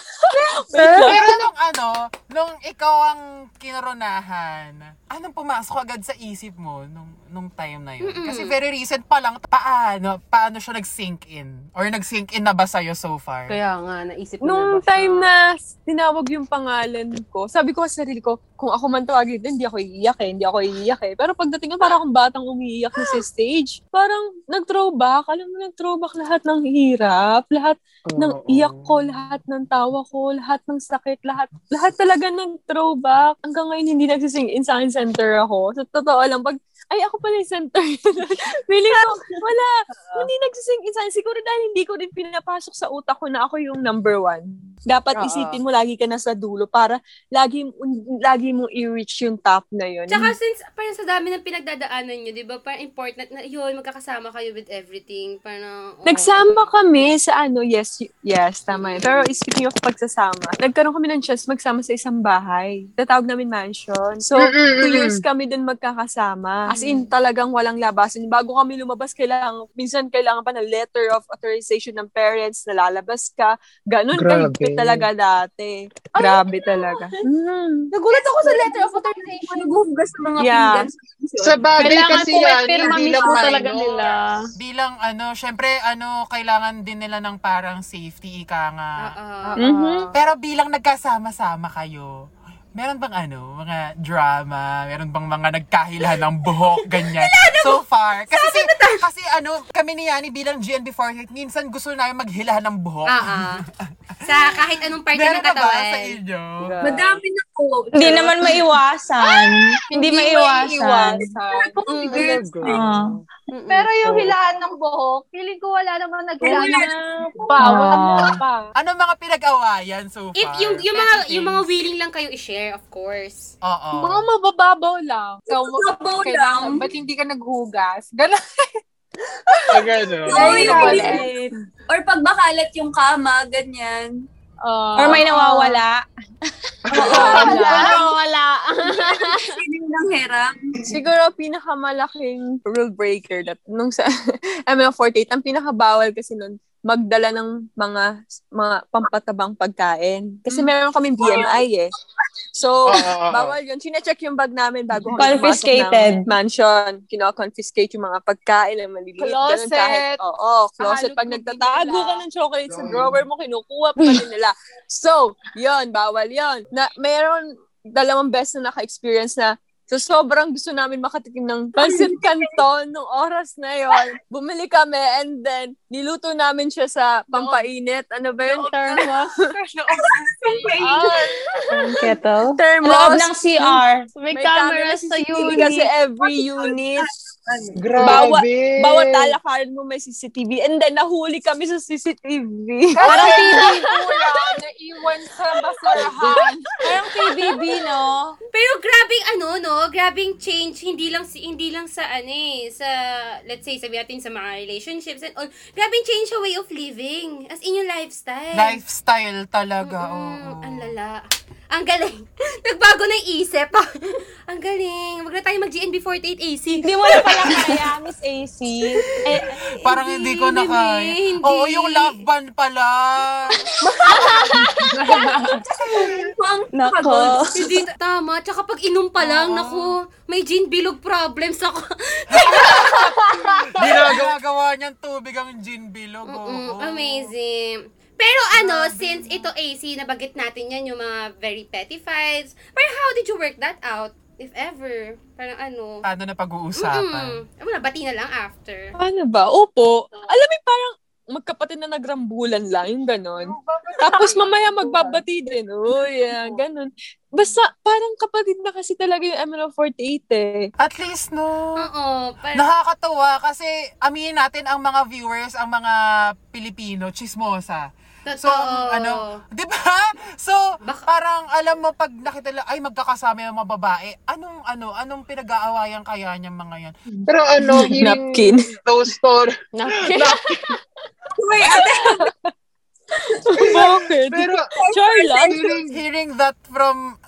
Pero nung ano, nung ikaw ang kinoronahan, anong pumasok agad sa isip mo nung, nung time na yun? Mm-mm. Kasi very recent pa lang, paano, paano siya nag-sink in? Or nag-sink in na ba sa'yo so far? Kaya nga, naisip mo Nung na ba time na tinawag yung pangalan ko, sabi ko sa sarili ko, kung ako man tawagin, hindi ako iiyak eh, hindi ako iiyak eh. Pero pagdating ko, parang akong batang umiiyak na sa stage. Parang nag-throwback, alam mo, nag-throwback lahat ng hirap, lahat ng iyak ko, lahat ng tawa ko, lahat ng sakit, lahat, lahat talaga ng throwback. Hanggang ngayon, hindi nagsising in akin center ako. Sa totoo lang, pag, ay, ako pala yung center. Feeling ko, wala. hindi nagsising in sa akin. Siguro dahil hindi ko rin pinapasok sa utak ko na ako yung number one. Dapat Oo. isipin mo lagi ka na sa dulo para lagi, lagi mo i-reach yung top na yun. Tsaka since, parang sa dami ng pinagdadaanan nyo, di ba? Parang important na, yun, magkakasama kayo with everything. Parang, oo. Nagsama kami sa ano, yes, yes, tama yun. Pero speaking of pagsasama, nagkaroon kami ng chance magsama sa isang bahay. Tatawag namin mansion. So, two years kami dun magkakasama. As in, talagang walang labasan. Bago kami lumabas, kailangan, minsan kailangan pa ng letter of authorization ng parents na lalabas ka. Ganun Grabe. kahigpit talaga dati. Grabe talaga. Mm. Nagulat ako sa letter of authorization. Naghuhugas ng mga Yeah. pinggan. Sa bagay Kailangan kasi yan, lang mismo talaga nila. Bilang ano, syempre ano, kailangan din nila ng parang safety, ika nga. Oo. Mhm. Pero bilang nagkasama-sama kayo, meron bang ano, mga drama, meron bang mga nagkahilahan ng buhok, ganyan. so far. Kasi, si, kasi ano, kami ni Yani bilang GNB48, minsan gusto namin maghilahan ng buhok. Ah, ah. Sa kahit anong parte Meron ng na ba katawan. sa inyo? Madami na po. Hindi naman maiwasan. Hindi maiwasan. maiiwasan. Ah. Pero yung hilaan ng buhok, feeling ko wala namang naghilaan ng bawal Ah. pa. Ano mga pinag-awayan so far? If yung yung mga yung mga willing lang kayo i-share, of course. Oo. Mga mabababaw lang. So, Mababaw kailangan, ba't hindi ka naghugas? Ganon. Ah, gano'n. Oo, Ay, yung. Or pag bakalat yung kama, ganyan. Ah. Or may nawawala. Wala. Feeling ng hirap. Siguro, pinakamalaking rule breaker that nung sa ML48, ang pinakabawal kasi nun, magdala ng mga mga pampatabang pagkain. Kasi meron kaming BMI eh. So, bawal yun. Sinecheck yung bag namin bago kami Confiscated. pumasok ng mansion. Kino-confiscate yung mga pagkain na maliliit. Ganun Closet. kahit, oo, closet. Pag nagtatago ka ng chocolate sa drawer mo, kinukuha pa rin nila. So, yun, bawal yun. Na, mayroon dalawang beses na naka-experience na So, sobrang gusto namin makatikim ng pancit canton nung oras na yon. Bumili kami and then niluto namin siya sa pampainit. Ano ba yun? Thermos? Kettle. Thermos. Loob ng CR. May camera sa CCTV unit. Kasi every unit. Grabe. Bawat, bawat talakaran mo may CCTV. And then, nahuli kami sa CCTV. Parang PBB lang, naiwan sa basurahan. Parang PBB, no? Pero grabing ano no, grabing change hindi lang si hindi lang sa ano eh, sa let's say sabi natin sa mga relationships and all. Grabing change sa way of living as in yung lifestyle. Lifestyle talaga, Mm, oo. Ang lala. Ang galing. Nagbago na yung isip. ang galing. Wag na tayo mag-GNB48 AC. Hindi mo na pala kaya, Miss AC. Eh, Parang hindi, ko na kaya. hindi. Oo, yung love band pala. Nako. Hindi tama. Tsaka pag inom pa lang, naku, may gin bilog problems ako. Ginagawa niyang tubig ang gin bilog. Mm, oo. amazing. Pero ano, since ito AC, nabagit natin yan yung mga very petty fights. Pero how did you work that out? If ever. Parang ano. Paano na pag-uusapan? Mm, wala, bati na lang after. Paano ba? Opo. Alam mo, parang magkapatid na nagrambulan lang, yung ganon. Tapos mamaya magbabati din. Uy, yeah, ganon. Basta, parang kapatid na kasi talaga yung ML48 eh. At least, no. Oo. Parang, Nakakatuwa kasi aminin natin ang mga viewers, ang mga Pilipino, chismosa. So, Totoo. ano, di ba? So, parang alam mo pag nakita lang, ay magkakasama yung mga babae, anong, ano, anong pinag-aawayan kaya niyang mga yan? Pero ano, hearing Napkin. those stories. Napkin. Uy, ate. Bakit? Pero, Char lang. hearing, hearing that from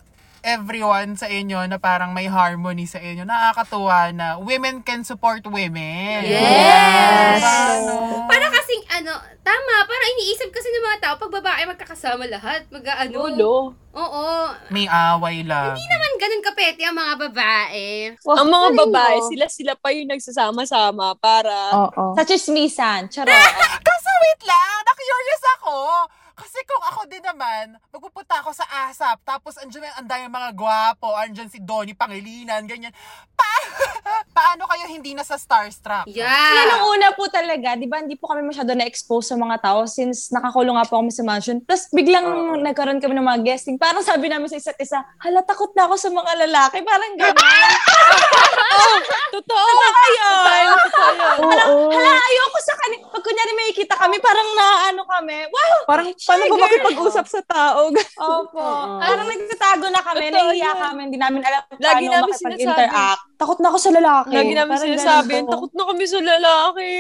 everyone sa inyo na parang may harmony sa inyo, nakakatuwa na women can support women. Yes! Diba, no? para kasing ano, tama, para iniisip kasi ng mga tao, pag babae magkakasama lahat, mag-ano. Ulo. Oo. May away lang. Hindi naman ganun kapete ang mga babae. Ang mga babae, mo. sila-sila pa yung nagsasama-sama para... Oo. Sa chismisan. Charot. Kaso wait lang, na-curious ako. Kasi kung ako din naman, magpupunta ako sa ASAP, tapos andyan ang dami mga gwapo, andyan si Donnie Pangilinan, ganyan. Pa paano kayo hindi na sa starstruck? Yan Yeah. ang una po talaga, di ba, hindi po kami masyado na-expose sa mga tao since nakakulong nga po kami sa mansion. Tapos biglang nagkaroon kami ng mga guesting. Parang sabi namin sa isa't isa, hala, takot na ako sa mga lalaki. Parang gano'n. oh, totoo. Totoo yun. Parang, hala, ayoko sa kanila. Pag kunyari may kita kami, parang naano kami. Wow! Parang, paano ba makipag-usap sa tao? Opo. Parang nagtatago na kami, Totoo nahihiya yun. kami, hindi namin alam Lagi paano namin makipag-interact. Takot na ako sa lalaki. Lagi namin Parang sinasabi, ganun po. takot na kami sa lalaki.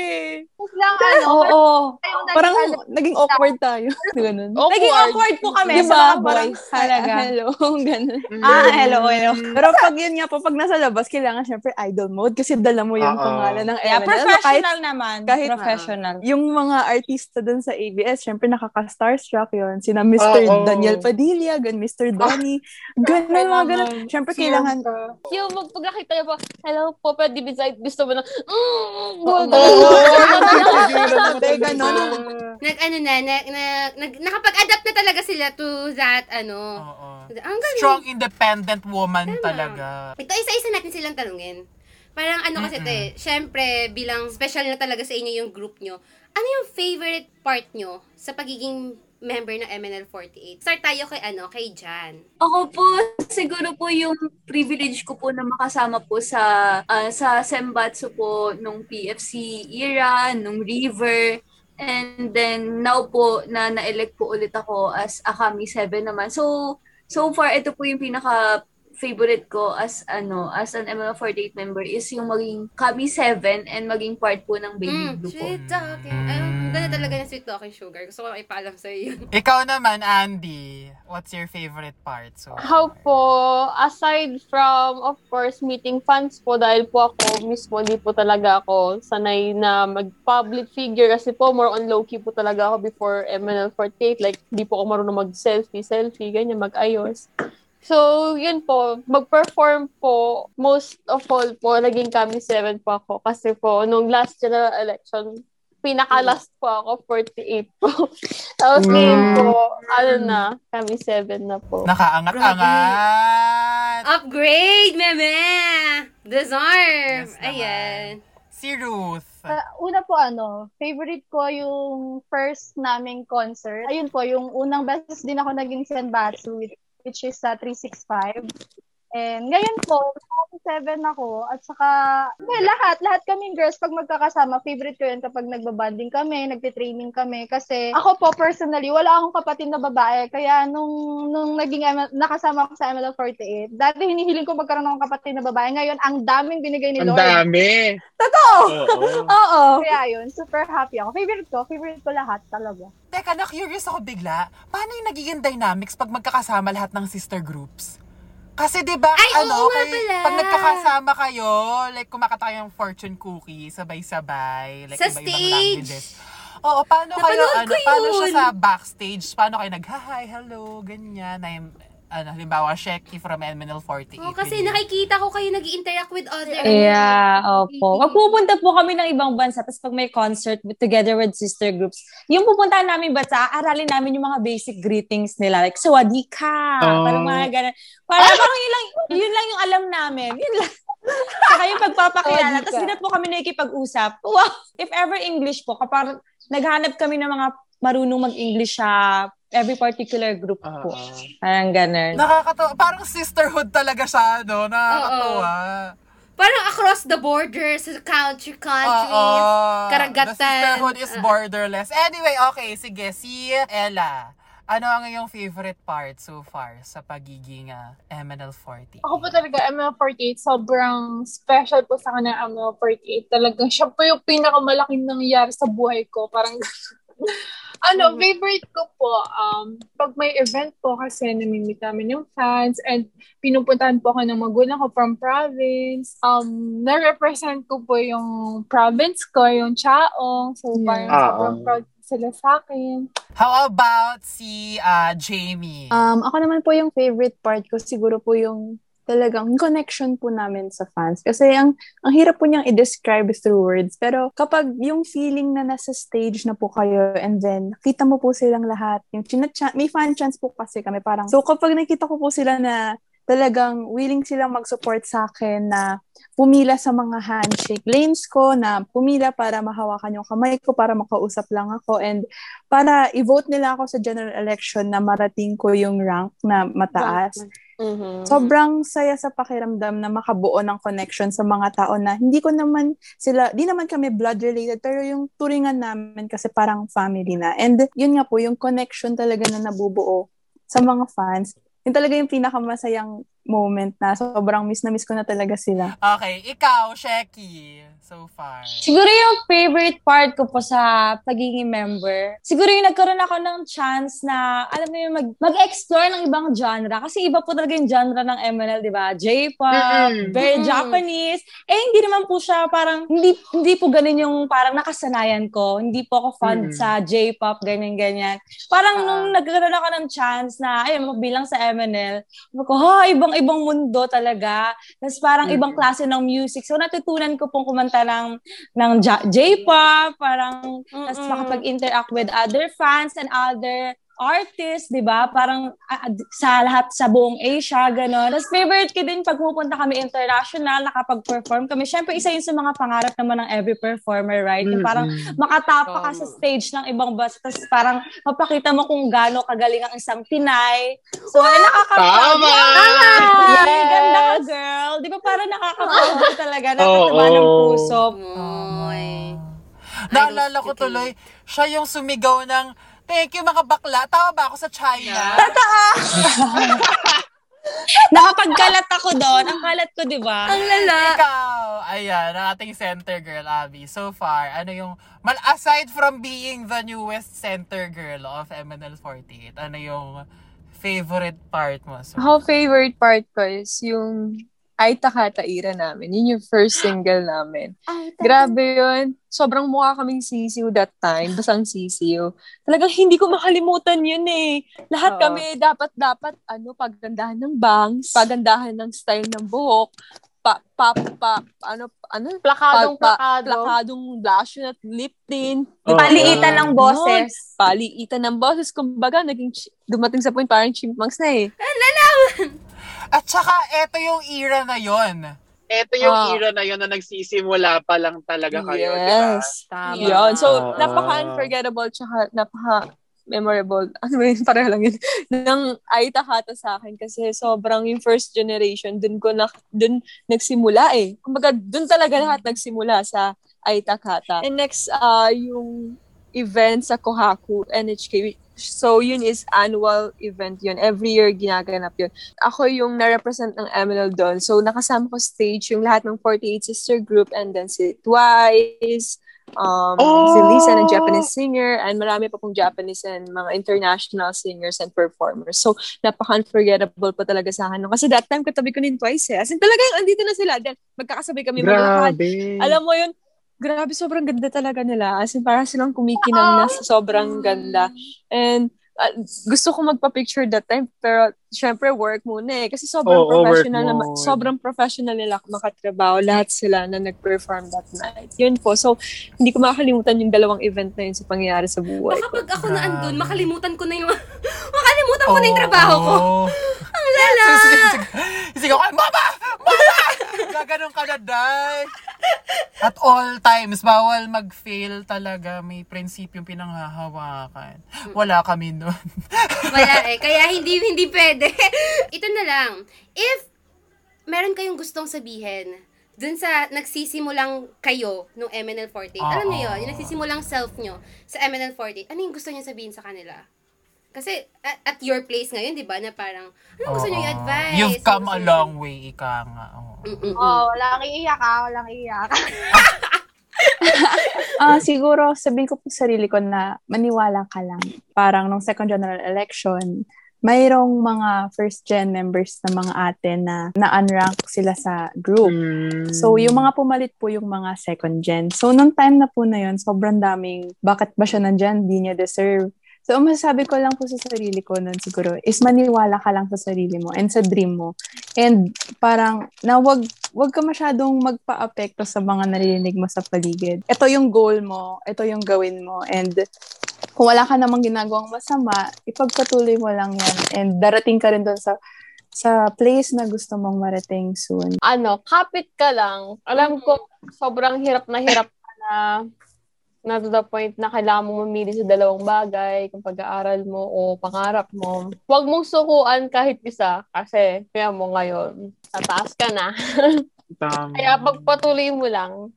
Tapos lang ano, Oo. yung Parang nag- naging awkward tayo. Ganun. Naging awkward po kami Di sa ba? mga Parang, boys. Talaga. ah, hello. Ganun. Ah, hello, hello. Pero pag yun nga po, pag nasa labas, kailangan syempre idol mode kasi dala mo yung pangalan ng Yeah, MNL. professional naman. kahit- professional. Yung mga artista dun sa ABS, syempre nakaka-starstruck yun. Sina Mr. Oo. Daniel Padilla, gan Mr. Donnie. Ganun, mga ganun. Syempre kailangan, Yung mag- pag nakita niyo po, hello po, pwede beside, gusto mo na, mm, Oo. Hindi, Nag ano na, nag, nag, nag, nakapag-adapt na talaga sila to that, ano. Ang galing. Strong independent woman talaga. Ito, isa-isa natin silang tanungin. Parang ano kasi ito eh, syempre, bilang special na talaga sa inyo yung group nyo, ano yung favorite part nyo sa pagiging member ng MNL48? Start tayo kay ano, kay Jan. Ako po, siguro po yung privilege ko po na makasama po sa ah, sa Sembatsu po nung PFC era, nung River, and then now po na na-elect po ulit ako as Akami 7 naman. So, so far, ito po yung pinaka favorite ko as ano as an ML48 member is yung maging Kami 7 and maging part po ng baby Mm, blue po. sweet talking. Ang ganda talaga ng sweet talking sugar. Gusto ko ipaalam sa'yo yun. Ikaw naman, Andy. What's your favorite part? So, How po, aside from, of course, meeting fans po, dahil po ako mismo, di po talaga ako sanay na mag-public figure kasi po, more on low-key po talaga ako before MNL48. Like, di po ako marunong mag-selfie, selfie, ganyan, mag-ayos. So, yun po, mag-perform po, most of all po, naging kami 7 po ako. Kasi po, nung last general election, pinaka-last po ako, 48 po. Tapos ngayon po, ano na, kami 7 na po. Nakaangat-angat! Upgrade, meme! Deserve! Ayan. Si Ruth. Uh, una po ano, favorite ko yung first naming concert. Ayun po, yung unang beses din ako naging Senbatsu, which, which is sa 365. And ngayon po, 7 ako. At saka, well, lahat, lahat kaming girls, pag magkakasama, favorite ko yun kapag nagbabanding kami, nagtitraining kami. Kasi ako po, personally, wala akong kapatid na babae. Kaya nung, nung naging ML, nakasama ko sa ML48, dati hinihiling ko magkaroon ng kapatid na babae. Ngayon, ang daming binigay ni Ang Lord. dami. Totoo! Oo. Oo. Kaya yun, super happy ako. Favorite ko, favorite ko lahat talaga. Teka, na-curious ako bigla. Paano yung nagiging dynamics pag magkakasama lahat ng sister groups? Kasi 'di ba Ay, ano, oo nga kay- pala. pag nagkakasama kayo, like kumakata kayong fortune cookie, sabay-sabay, like Sa iba-ibang stage. languages. Oo, paano kayo, Napanood ano, ko paano siya yun. sa backstage? Paano kayo nag-hi, hello, ganyan, yung, ano, halimbawa, Shecky from MNL48. Oh, kasi nakikita ko kayo nag interact with other. Yeah, opo. Magpupunta po kami ng ibang bansa, tapos pag may concert with, together with sister groups, yung pupuntahan namin bansa, aralin namin yung mga basic greetings nila. Like, sawadee ka. Oh. Parang mga ganun. Parang, parang yun lang, yun lang yung alam namin. Yun lang. Saka yung pagpapakilala. Sawadee Tapos ka. di na po kami nakikipag-usap. Wow! If ever English po, kapag naghanap kami ng mga marunong mag-English sa every particular group po. Parang ganun. Nakakatawa. Parang sisterhood talaga siya, no? Nakakatawa. Parang across the borders, country, countries, Oo. karagatan. The sisterhood is Ah. borderless. Anyway, okay, sige. Si Ella. Ano ang iyong favorite part so far sa pagiging uh, MNL40? Ako po talaga, ML48, sobrang special po sa kanya ML48. Talagang siya po yung pinakamalaking nangyayari sa buhay ko. Parang ano, favorite ko po, um, pag may event po kasi namimit namin yung fans and pinupuntahan po ako ng magulang ko from province. Um, na-represent ko po yung province ko, yung Chaong. So, parang Ah, sobrang proud sila sa akin. How about si uh, Jamie? Um, ako naman po yung favorite part ko siguro po yung talagang connection po namin sa fans. Kasi ang, ang hirap po niyang i-describe through words. Pero kapag yung feeling na nasa stage na po kayo and then nakita mo po silang lahat, yung chinachat, may fan chance po kasi kami parang, so kapag nakita ko po sila na talagang willing silang mag-support sa akin na pumila sa mga handshake lanes ko, na pumila para mahawakan yung kamay ko, para makausap lang ako, and para i-vote nila ako sa general election na marating ko yung rank na mataas. Mm-hmm. Sobrang saya sa pakiramdam na makabuo ng connection sa mga tao na hindi ko naman sila, di naman kami blood related, pero yung turingan namin kasi parang family na. And yun nga po, yung connection talaga na nabubuo sa mga fans, yun talaga yung pinakamasayang moment na sobrang miss na miss ko na talaga sila. Okay, ikaw, Shecky, so far. Siguro yung favorite part ko po sa pagiging member, siguro yung nagkaroon ako ng chance na, alam mo yung mag, mag-explore ng ibang genre. Kasi iba po talaga yung genre ng MNL, di ba? J-pop, Mm-mm. very Mm-mm. Japanese. Eh, hindi naman po siya parang, hindi, hindi po ganun yung parang nakasanayan ko. Hindi po ako fond Mm-mm. sa J-pop, ganyan-ganyan. Parang nung nagkaroon ako ng chance na, ayun, magbilang sa MNL, sabi ko, ha, ibang ibang mundo talaga. Tapos parang Mm. ibang klase ng music. So natutunan ko pong kumanta ng, ng Ja- J-pop, parang tapos makapag-interact with other fans and other artists, di ba? Parang sa lahat sa buong Asia, gano'n. Tapos favorite ko din pag pupunta kami international, nakapag-perform kami. Siyempre, isa yun sa mga pangarap naman ng every performer, right? Yung parang Mm-mm. makatapa ka sa stage ng ibang bus, tapos parang mapakita mo kung gaano kagaling ang isang Pinay. So, ay nakaka-proud. Tama! Tama! Yes! Ganda ka, girl. Di ba parang nakaka-proud din talaga, Oo. nakakatawa ng puso. Naalala ko tuloy, siya yung sumigaw ng, thank you mga bakla. Tama ba ako sa China? Nakapagkalat ako doon. Ang kalat ko, di ba? Ang lala. Ikaw, ayan, ang ating center girl, Abby. So far, ano yung, mal aside from being the newest center girl of MNL48, ano yung favorite part mo? So, Ako favorite part ko is yung Ay Takata Ira namin. Yun yung first single namin. Grabe yun. Sobrang mukha kaming sisiw that time. Basang sisiw. Talagang hindi ko makalimutan yun eh. Lahat Oo. kami dapat, dapat, ano, pagandahan ng bangs, pagandahan ng style ng buhok, pa, pa, pa, ano, ano? Plakadong plakado. Plakadong blush at lip tint. Oo. Paliitan ng boses. Yun. Paliitan ng boses. Kumbaga, naging, dumating sa point parang chipmunks na eh. At saka, eto yung era na yon. Ito yung Ah. era na yun na nagsisimula pa lang talaga kayo, di ba? Yes. Yun. So, Oo. napaka-unforgettable tsaka napaka memorable. Ano ba yun? Pareho lang yun. Nang Aita Hata sa akin kasi sobrang yung first generation, dun ko na, dun nagsimula eh. Kumbaga, dun talaga lahat nagsimula sa Aita Hata. And next, uh, yung event sa Kohaku, NHK. So, yun is annual event yun. Every year, ginaganap yun. Ako yung na-represent ng MNL doon. So, nakasama ko stage yung lahat ng 48 sister group and then si Twice, um, si Lisa na Japanese singer, and marami pa pong Japanese and mga international singers and performers. So, napaka-unforgettable pa talaga sa akin. Kasi that time, katabi ko ni Twice eh. As in, talagang andito na sila. Then, magkakasabay kami. Grabe. Alam mo yun, grabe, sobrang ganda talaga nila. As in, parang silang kumikinang na sa sobrang ganda. And, uh, gusto ko magpa-picture that time, pero syempre work muna eh. Kasi sobrang work professional mode. Sobrang professional nila makatrabaho. Lahat sila na nag-perform that night. Yun po. So, hindi ko makakalimutan yung dalawang event na yun sa pangyayari sa buhay ko. Pag ako na andun, makalimutan ko na yung... makalimutan ko na yung trabaho ko. Ang lala! Sigaw ka, Mama! Mama! Gaganon ka na, Day. At all times, bawal mag-fail talaga. May prinsipyong pinanghahawakan. Wala kami nun. Wala eh. Kaya hindi hindi pwede. Ito na lang. If meron kayong gustong sabihin dun sa nagsisimulang kayo nung MNL48, alam niyo Oo. yun, yung nagsisimulang self nyo sa MNL48, ano yung gusto niyo sabihin sa kanila? Kasi at, at your place ngayon, di ba, na parang, ano gusto niyo i-advise? You've come a long way, ika nga. Oo. Oh, walang iiyak ah, walang iiyak. Ah, siguro sabihin ko po sa sarili ko na maniwala ka lang. Parang nung second general election, mayroong mga first gen members na mga ate na na-unrank sila sa group. So, yung mga pumalit po yung mga second gen. So, nung time na po na yun, sobrang daming, bakit ba siya nandyan? Di niya deserve. So, ang masasabi ko lang po sa sarili ko nun siguro is maniwala ka lang sa sarili mo and sa dream mo. And parang na wag, wag ka masyadong magpa-apekto sa mga naririnig mo sa paligid. Ito yung goal mo, ito yung gawin mo. And kung wala ka namang ginagawang masama, ipagpatuloy mo lang yan. And darating ka rin doon sa sa place na gusto mong marating soon. ano, kapit ka lang. Alam ko, sobrang hirap na hirap ka na na to the point na kailangan mo mamili sa dalawang bagay, kung pag-aaral mo o pangarap mo. Huwag mong sukuan kahit isa kasi kaya mo ngayon, tataas ka na. Tama. Kaya pagpatuloy mo lang,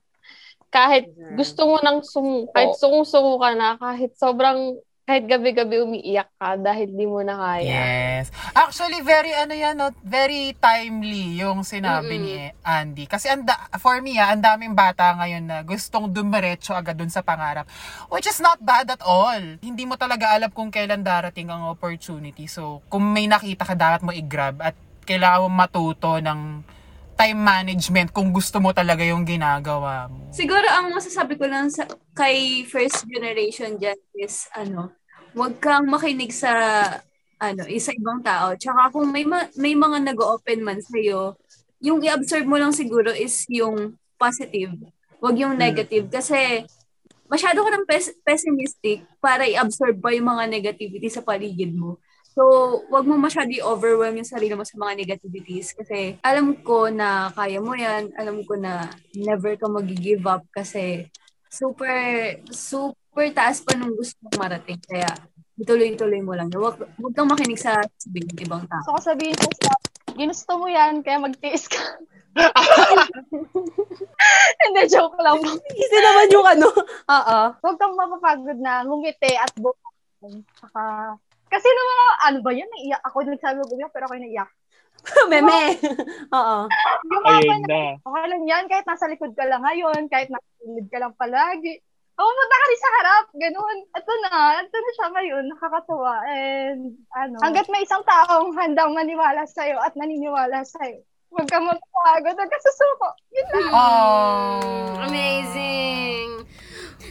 kahit gusto mo nang sumu, kahit sumusuko ka na, kahit sobrang, kahit gabi-gabi umiiyak ka dahil di mo na kaya. Yes. Actually, very ano yan, no? very timely yung sinabi ni Andy. Kasi anda, for me, ah, ang daming bata ngayon na gustong dumiretso agad dun sa pangarap. Which is not bad at all. Hindi mo talaga alam kung kailan darating ang opportunity. So, kung may nakita ka, dapat mo i-grab at kailangan mo matuto ng time management kung gusto mo talaga yung ginagawa mo. Siguro ang masasabi ko lang sa kay first generation dyan is ano, wag kang makinig sa ano, isa ibang tao. Tsaka kung may ma- may mga nag-open man sa'yo, yung i-observe mo lang siguro is yung positive. Huwag yung negative. Kasi masyado ka ng pes- pessimistic para i-absorb pa yung mga negativity sa paligid mo. So, wag mo masyado i-overwhelm yung sarili mo sa mga negativities kasi alam ko na kaya mo yan. Alam ko na never ka mag-give up kasi super, super taas pa nung gusto mong marating. Kaya, ituloy-tuloy mo lang. Huwag, huwag kang makinig sa sabihin ng ibang tao. So, sabihin ko sa, ginusto mo yan, kaya magtiis ka. Hindi, joke lang. Easy naman yung ano. Oo. Huwag kang mapapagod na ngumiti at bukan. Saka, kasi na mga, ano ba yan? Naiyak. Ako nagsabi ko yan, pero ako yung naiyak. Meme. Oo. Yung mga Ayun na. Okay lang yan, kahit nasa likod ka lang ngayon, kahit nasa gilid ka lang palagi. Pumunta ka rin sa harap, ganun. Ito na, ito na siya ngayon, nakakatuwa. And, ano, hanggat may isang taong handang maniwala sa'yo at naniniwala sa'yo, huwag kang magpapagod, huwag ka susuko. Yun lang. Oh. Amazing.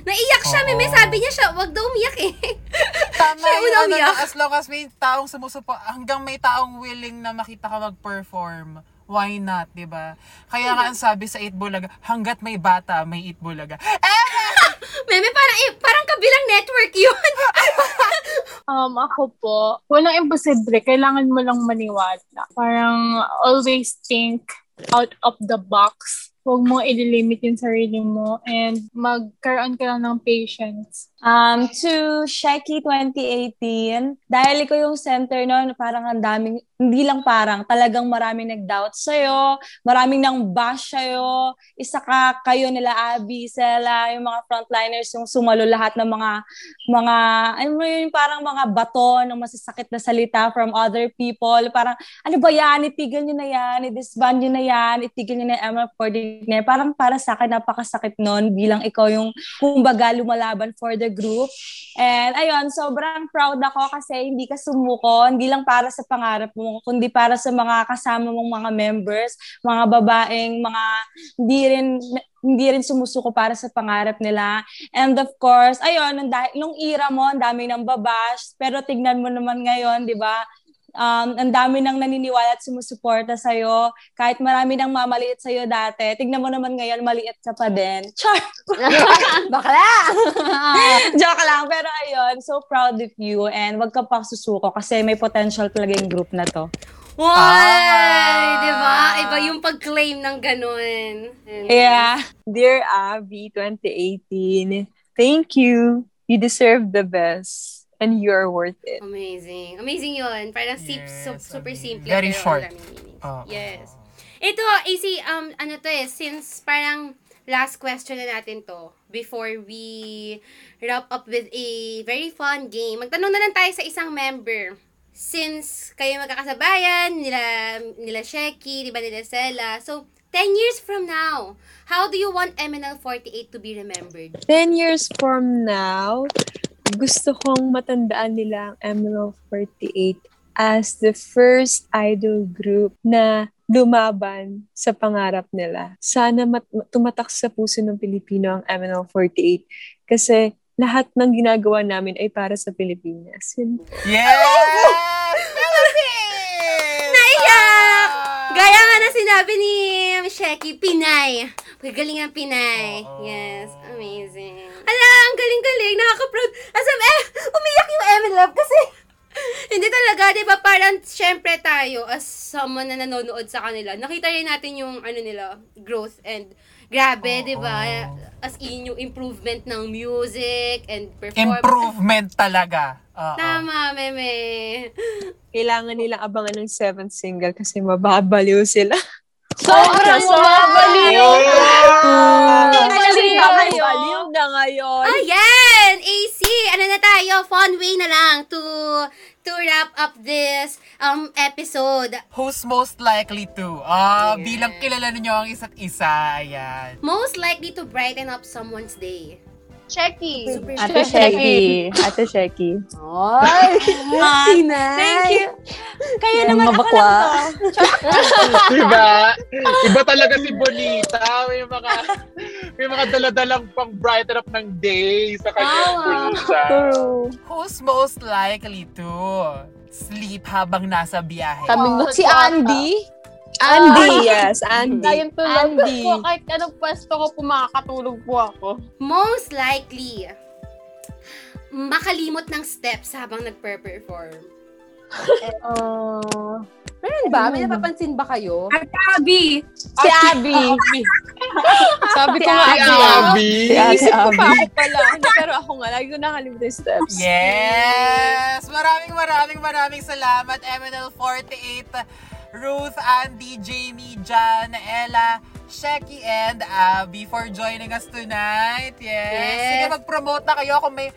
Naiyak siya, Meme. Sabi niya siya, wag daw umiyak eh. Tama Siya yung una ano, umiyak. na as long as may taong sumusupo, hanggang may taong willing na makita ka mag-perform, why not, di ba? Kaya nga ang sabi sa Eat Bulaga, hanggat may bata, may Eat Bulaga. Eh! Meme, parang, eh, parang kabilang network yun. Um, ako po, walang imposible. Kailangan mo lang maniwala. Parang always think out of the box. Huwag mo ililimit yung sarili mo and magkaroon ka lang ng patience. Um, to Sheki 2018, dahil ikaw yung center noon, parang ang daming, hindi lang parang, talagang maraming nag-doubt sa'yo, maraming nang bash sa'yo, isa ka, kayo nila Abby, Sela, yung mga frontliners, yung sumalo lahat ng mga, mga, ano mo yun, parang mga bato ng masasakit na salita from other people, parang, ano ba yan, itigil nyo na yan, i-disband nyo na yan, itigil nyo na yung MF40 na yan. Parang para sa akin, napakasakit nun bilang ikaw yung, kumbaga, lumalaban for the group. And ayun, sobrang proud ako kasi hindi ka sumuko, hindi lang para sa pangarap mo, kundi para sa mga kasama mong mga members, mga babaeng, mga hindi rin hindi rin sumusuko para sa pangarap nila. And of course, ayun, nung, nung era mo, ang dami ng babash, pero tignan mo naman ngayon, di ba? Um, ang dami nang naniniwala at sumusuporta sa'yo. Kahit marami nang mamaliit sa'yo dati, tignan mo naman ngayon, maliit ka pa din. Char! Bakla! Joke lang. Pero ayun, so proud of you and wag ka pa susuko kasi may potential talaga yung group na to. Why? Di ba? Iba yung pag-claim ng ganun. Yeah. Dear Abby 2018, thank you. You deserve the best. And you are worth it. Amazing. Amazing yun. Parang sip, su- super simple. Very short. Oo. Yes. Ito, AC, um, ano to eh, since parang last question na natin to, before we wrap up with a very fun game, magtanong na lang tayo sa isang member. Since kayo magkakasabayan, nila, nila Sheki, di ba nila Sela, so, 10 years from now, how do you want MNL48 to be remembered? 10 years from now, gusto kong matandaan nila ang Emerald 48 as the first idol group na lumaban sa pangarap nila. Sana mat- tumatak sa puso ng Pilipino ang Emerald 48 kasi lahat ng ginagawa namin ay para sa Pilipinas. Yes! Naiyak! Gaya nga na sinabi ni Sheki, Pinay. Gagaling ang Pinay. Yes, amazing. Ala, ang galing-galing. Nakaka-proud. Asam, eh, umiyak yung Emil Love kasi hindi talaga, di ba, parang syempre tayo as someone na nanonood sa kanila, nakita rin natin yung ano nila, growth and grabe, di ba? As in yung improvement ng music and performance. Improvement talaga. Oo. Tama, meme. Kailangan nilang abangan ng seventh single kasi mababaliw sila. Sobrang mababaliw! Baliw na ngayon. Na ngayon. Ayan! AC! Ano na tayo? Fun way na lang to to wrap up this um episode. Who's most likely to? Ah, bilang kilala ninyo ang isa't isa. Ayan. Most likely to brighten up someone's day. Checky. Ate Sheki. Ate Sheki. Ay! Sinay. Thank you. Kayo naman ako mabakla. lang to. diba? Iba talaga si Bonita. May mga may mga daladalang pang brighten up ng day sa kanyang bulsa. Who's most likely to? sleep habang nasa biyahe? Kaming Si Andy? Andy, yes, Andy. Dayan tulog Andy. po. Kahit anong pwesto ko po, makakatulog po ako. Most likely, makalimot ng steps habang nagpe-perform. Uh, meron ba? May napapansin ba kayo? Abby! Si Abby. Sabi ko Si nga, ako, Abby. Si Ate Isip ko pa Abby. ako pala. Hindi, Pero ako nga, lagi ko nakalimutan yung steps. Yes! Maraming maraming maraming salamat, MNL48, Ruth, Andy, Jamie, Jan, Ella, Shecky, and Abby for joining us tonight. Yes! Yes. Sige, mag-promote na kayo kung may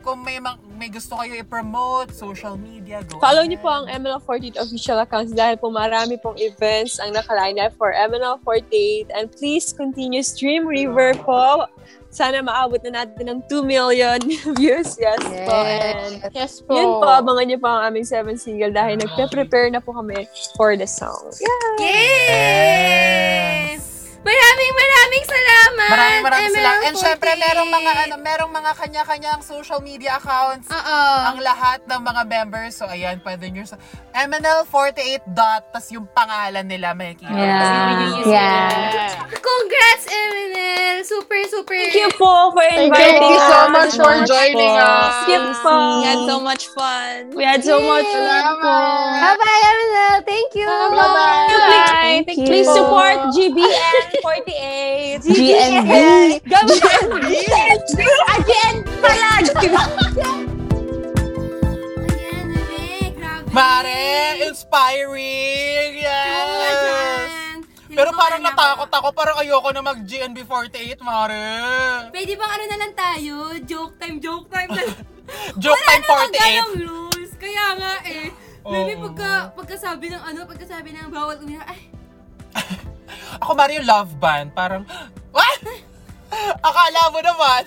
kung may, ma- may gusto kayo i-promote, social media, go Follow ahead. niyo po ang MNL48 official accounts dahil po marami pong events ang nakaline up for MNL48 and please continue Stream River po. Sana maabot na natin ng 2 million views. Yes, po. And Yes po. yun po, abangan niyo po ang aming 7 single dahil nagpe-prepare na po kami for the song. Yeah! Yes! Maraming maraming salamat! Maraming maraming salamat. And syempre, 48. merong mga, ano, merong mga kanya-kanyang social media accounts. Oo. Ang lahat ng mga members. So, ayan, pwede nyo sa MNL48 dot, tas yung pangalan nila may kita. Yeah. Yeah. Congrats, MNL! Super, super! Thank you po for Thank inviting you so us. much for joining us. Thank you po. We had so much fun. We had so much fun po. Bye-bye, MNL. Thank you. Bye-bye. Bye. Thank Please you. support GBN 48. GNB. GNB. Ah, GNB pala. Ayan, bebe. Grabe. Mare, inspiring! Yes! Pero parang natakot ako, parang ayoko na mag-GNB48, Mare. Pwede bang ano na lang tayo? Joke time, joke time na. Joke Wala time naman 48. ganong rules. Kaya nga eh. Maybe Oo. pagka, pagkasabi ng ano, pagkasabi ng bawal umiyak, ay, Ako, yung love band, parang, what? Akala mo naman.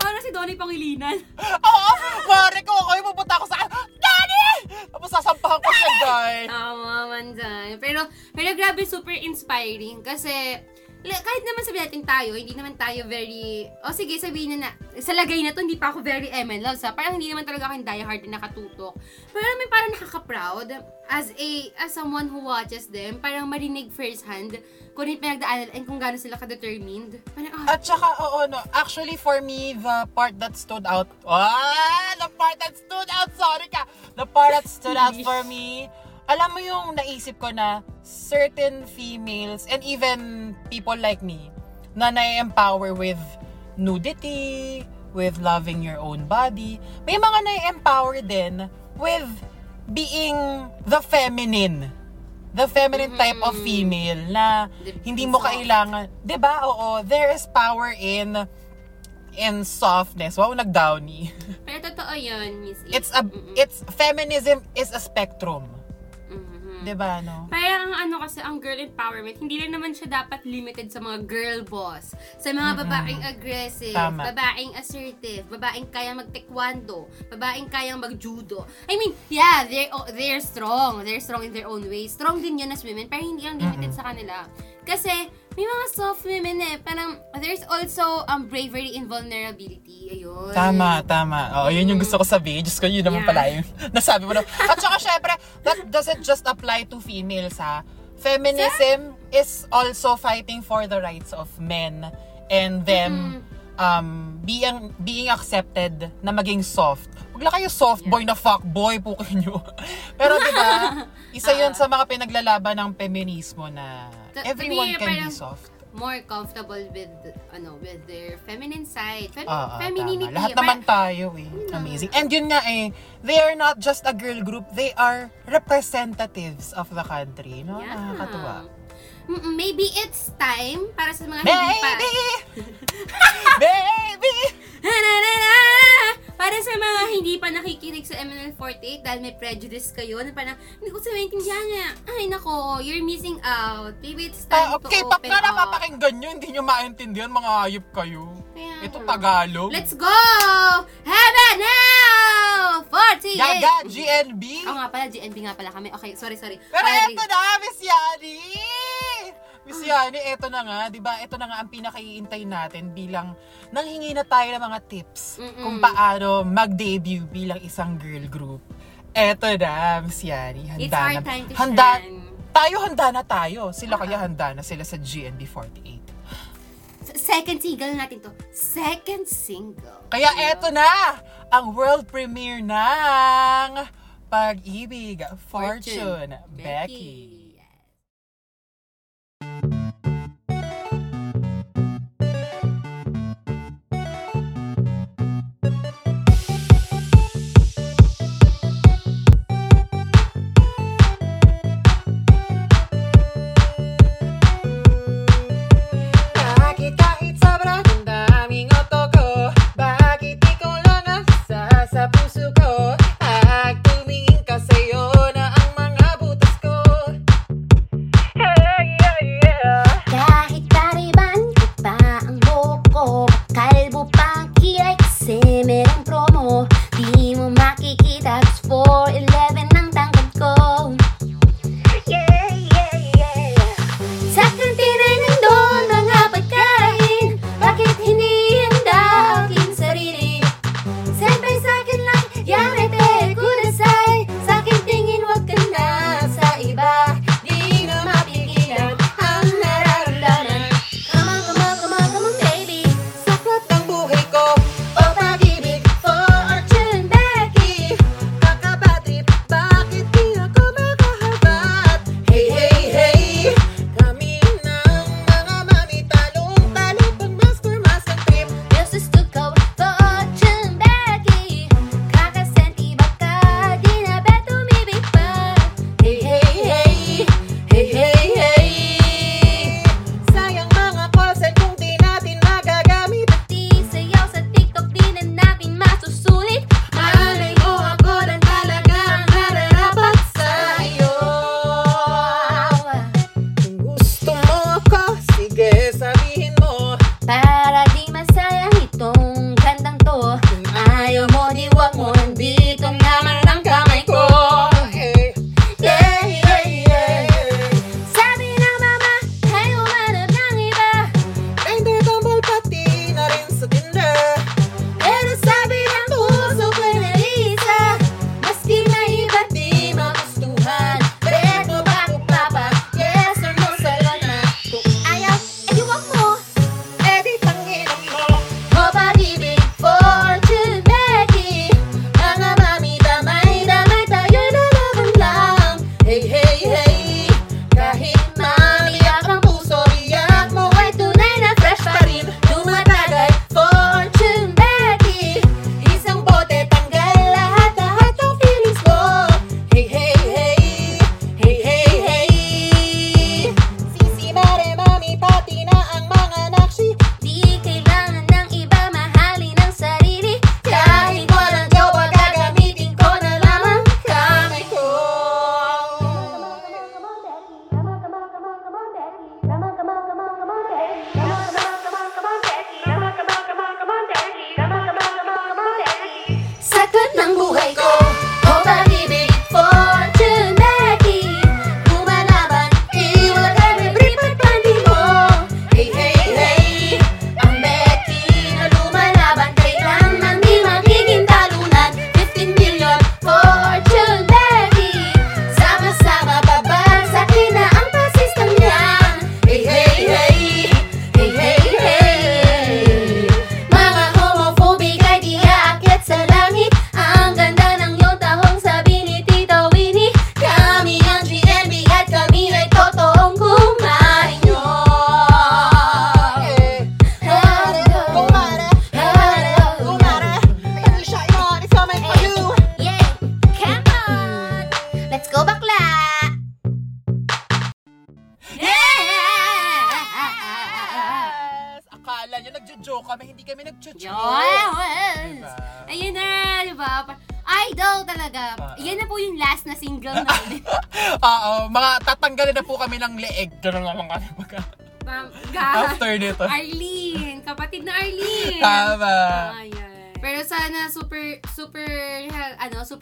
parang si Donnie Pangilinan. Oo, Mare, kung ako yung pupunta ako sa Daddy! Tapos sasampahan ko siya, guy. Tama man dyan. Pero, pero grabe, super inspiring. Kasi, kahit naman sabihin natin tayo, hindi naman tayo very, o sige, sabihin na na, sa lagay na to, hindi pa ako very MN loves, ha? Parang hindi naman talaga ako yung diehard na nakatutok. Pero may parang nakaka-proud as a, as someone who watches them, parang marinig first hand kung ano pinagdaanan and kung gaano sila ka-determined. Parang, ah, At saka, oo, no, actually for me, the part that stood out, ah, the part that stood out, sorry ka, the part that stood out for me, alam mo yung naisip ko na certain females and even people like me na na-empower with nudity, with loving your own body, may mga na-empower din with being the feminine. The feminine type of female na hindi mo kailangan, 'di ba? Oo, there is power in in softness. Wow, nag-downy. pero totoo yun, Miss. It's a it's feminism is a spectrum. 'Di ba, no? Parang ang ano kasi, ang girl empowerment, hindi lang naman siya dapat limited sa mga girl boss. Sa mga Mm-mm. babaeng aggressive, Tama. babaeng assertive, babaeng kayang mag-taekwondo, babaeng kayang mag-judo. I mean, yeah, they're, oh, they're strong. They're strong in their own way. Strong din yun as women, pero hindi lang limited sa kanila. Kasi, may mga soft women eh. Parang, there's also um, bravery in vulnerability. Ayun. Tama, tama. Oo, yun yung gusto ko sabihin. Diyos ko, yun naman Yeah. pala yung nasabi mo na. At saka, syempre, that doesn't just apply to females, ha? Feminism is also fighting for the rights of men and them um being being accepted na maging soft. Huwag lang kayo soft boy na fuck boy po kayo. Pero 'di ba? Isa 'yun sa mga pinaglalaban ng feminismo na Ta- everyone to be can be soft. more comfortable with ano with their feminine side. Fem- Oo, femininity. tama. Lahat naman tayo eh. Amazing. And yun nga eh, they are not just a girl group, they are representatives of the country. No? Yeah. Nakakatuwa. Maybe it's time para sa mga hindi pa. Baby! Para sa mga hindi pa nakikinig sa MNL48 dahil may prejudice kayo na parang hindi ko sa maintindihan niya. Ay nako, you're missing out. Maybe it's time Ah, to okay, open pag nga up. napapakinggan nyo, hindi nyo maintindihan, mga ayop kayo. Kaya, Ito Tagalog. Let's go! Heaven now! 48! Gaga, GNB! Oo nga pala, GNB nga pala kami. Okay, sorry, sorry. Pero Sorry. eto na, Miss Yani! Miss Yani, eto na nga, di ba? Eto na nga ang pinakaiintay natin bilang nanghingi na tayo ng mga tips Mm-mm. kung paano mag-debut bilang isang girl group. Eto na, Miss Yani. Handa It's our na, time to handa, shine. Tayo handa na tayo. Sila kaya handa na sila sa GNB48. Second single natin to. Second single. Kaya eto na! Ang world premiere ng Pag-ibig, Fortune, Fortune Becky. Becky.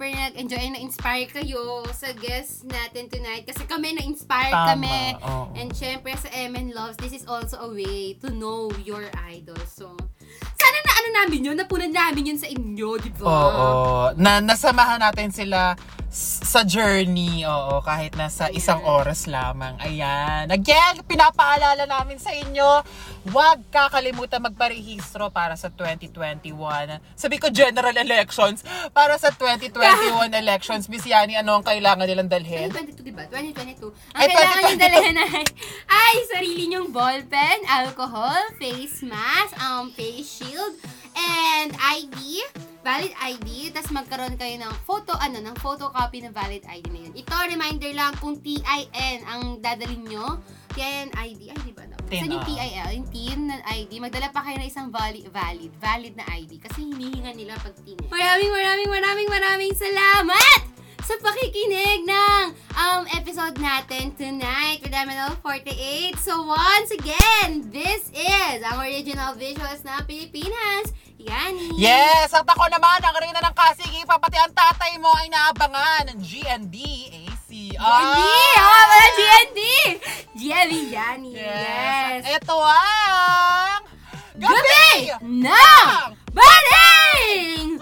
super nag-enjoy and na-inspire kayo sa guest natin tonight. Kasi kami na-inspire Tama. kami. Oo. And syempre sa MN Loves, this is also a way to know your idol. So, sana na ano namin yun, napunan namin yun sa inyo, di ba? Oo. Na, nasamahan natin sila sa journey, oo, kahit na sa isang oras lamang. Ayan. Again, pinapaalala namin sa inyo, huwag kakalimutan magparehistro para sa 2021. Sabi ko general elections, para sa 2021 elections. Miss Yani, ano ang kailangan nilang dalhin? 2022, di ba? 2022. Ang Ay, kailangan 2022. dalhin ay, ay sarili nyong ballpen, alcohol, face mask, um, face shield, and ID, valid ID, tapos magkaroon kayo ng photo, ano, ng photocopy ng valid ID na yun. Ito, reminder lang kung TIN ang dadalhin nyo, TIN ID, ay di ba? Tin, Saan yung ah. TIL, yung TIN na ID, magdala pa kayo ng isang valid, valid, valid na ID kasi hinihinga nila pag TIN. Maraming, maraming, maraming, maraming salamat! sa pakikinig ng um, episode natin tonight with MNL 48. So once again, this is ang original visuals na Pilipinas. Yani. Yes! At ako naman, ang reyna ng Kasigi, pati ang tatay mo ay naabangan ng GND jadi GND, oh apa Jadi GND Jani. Yes. yes. Ito ang Gabi, Nang Banding.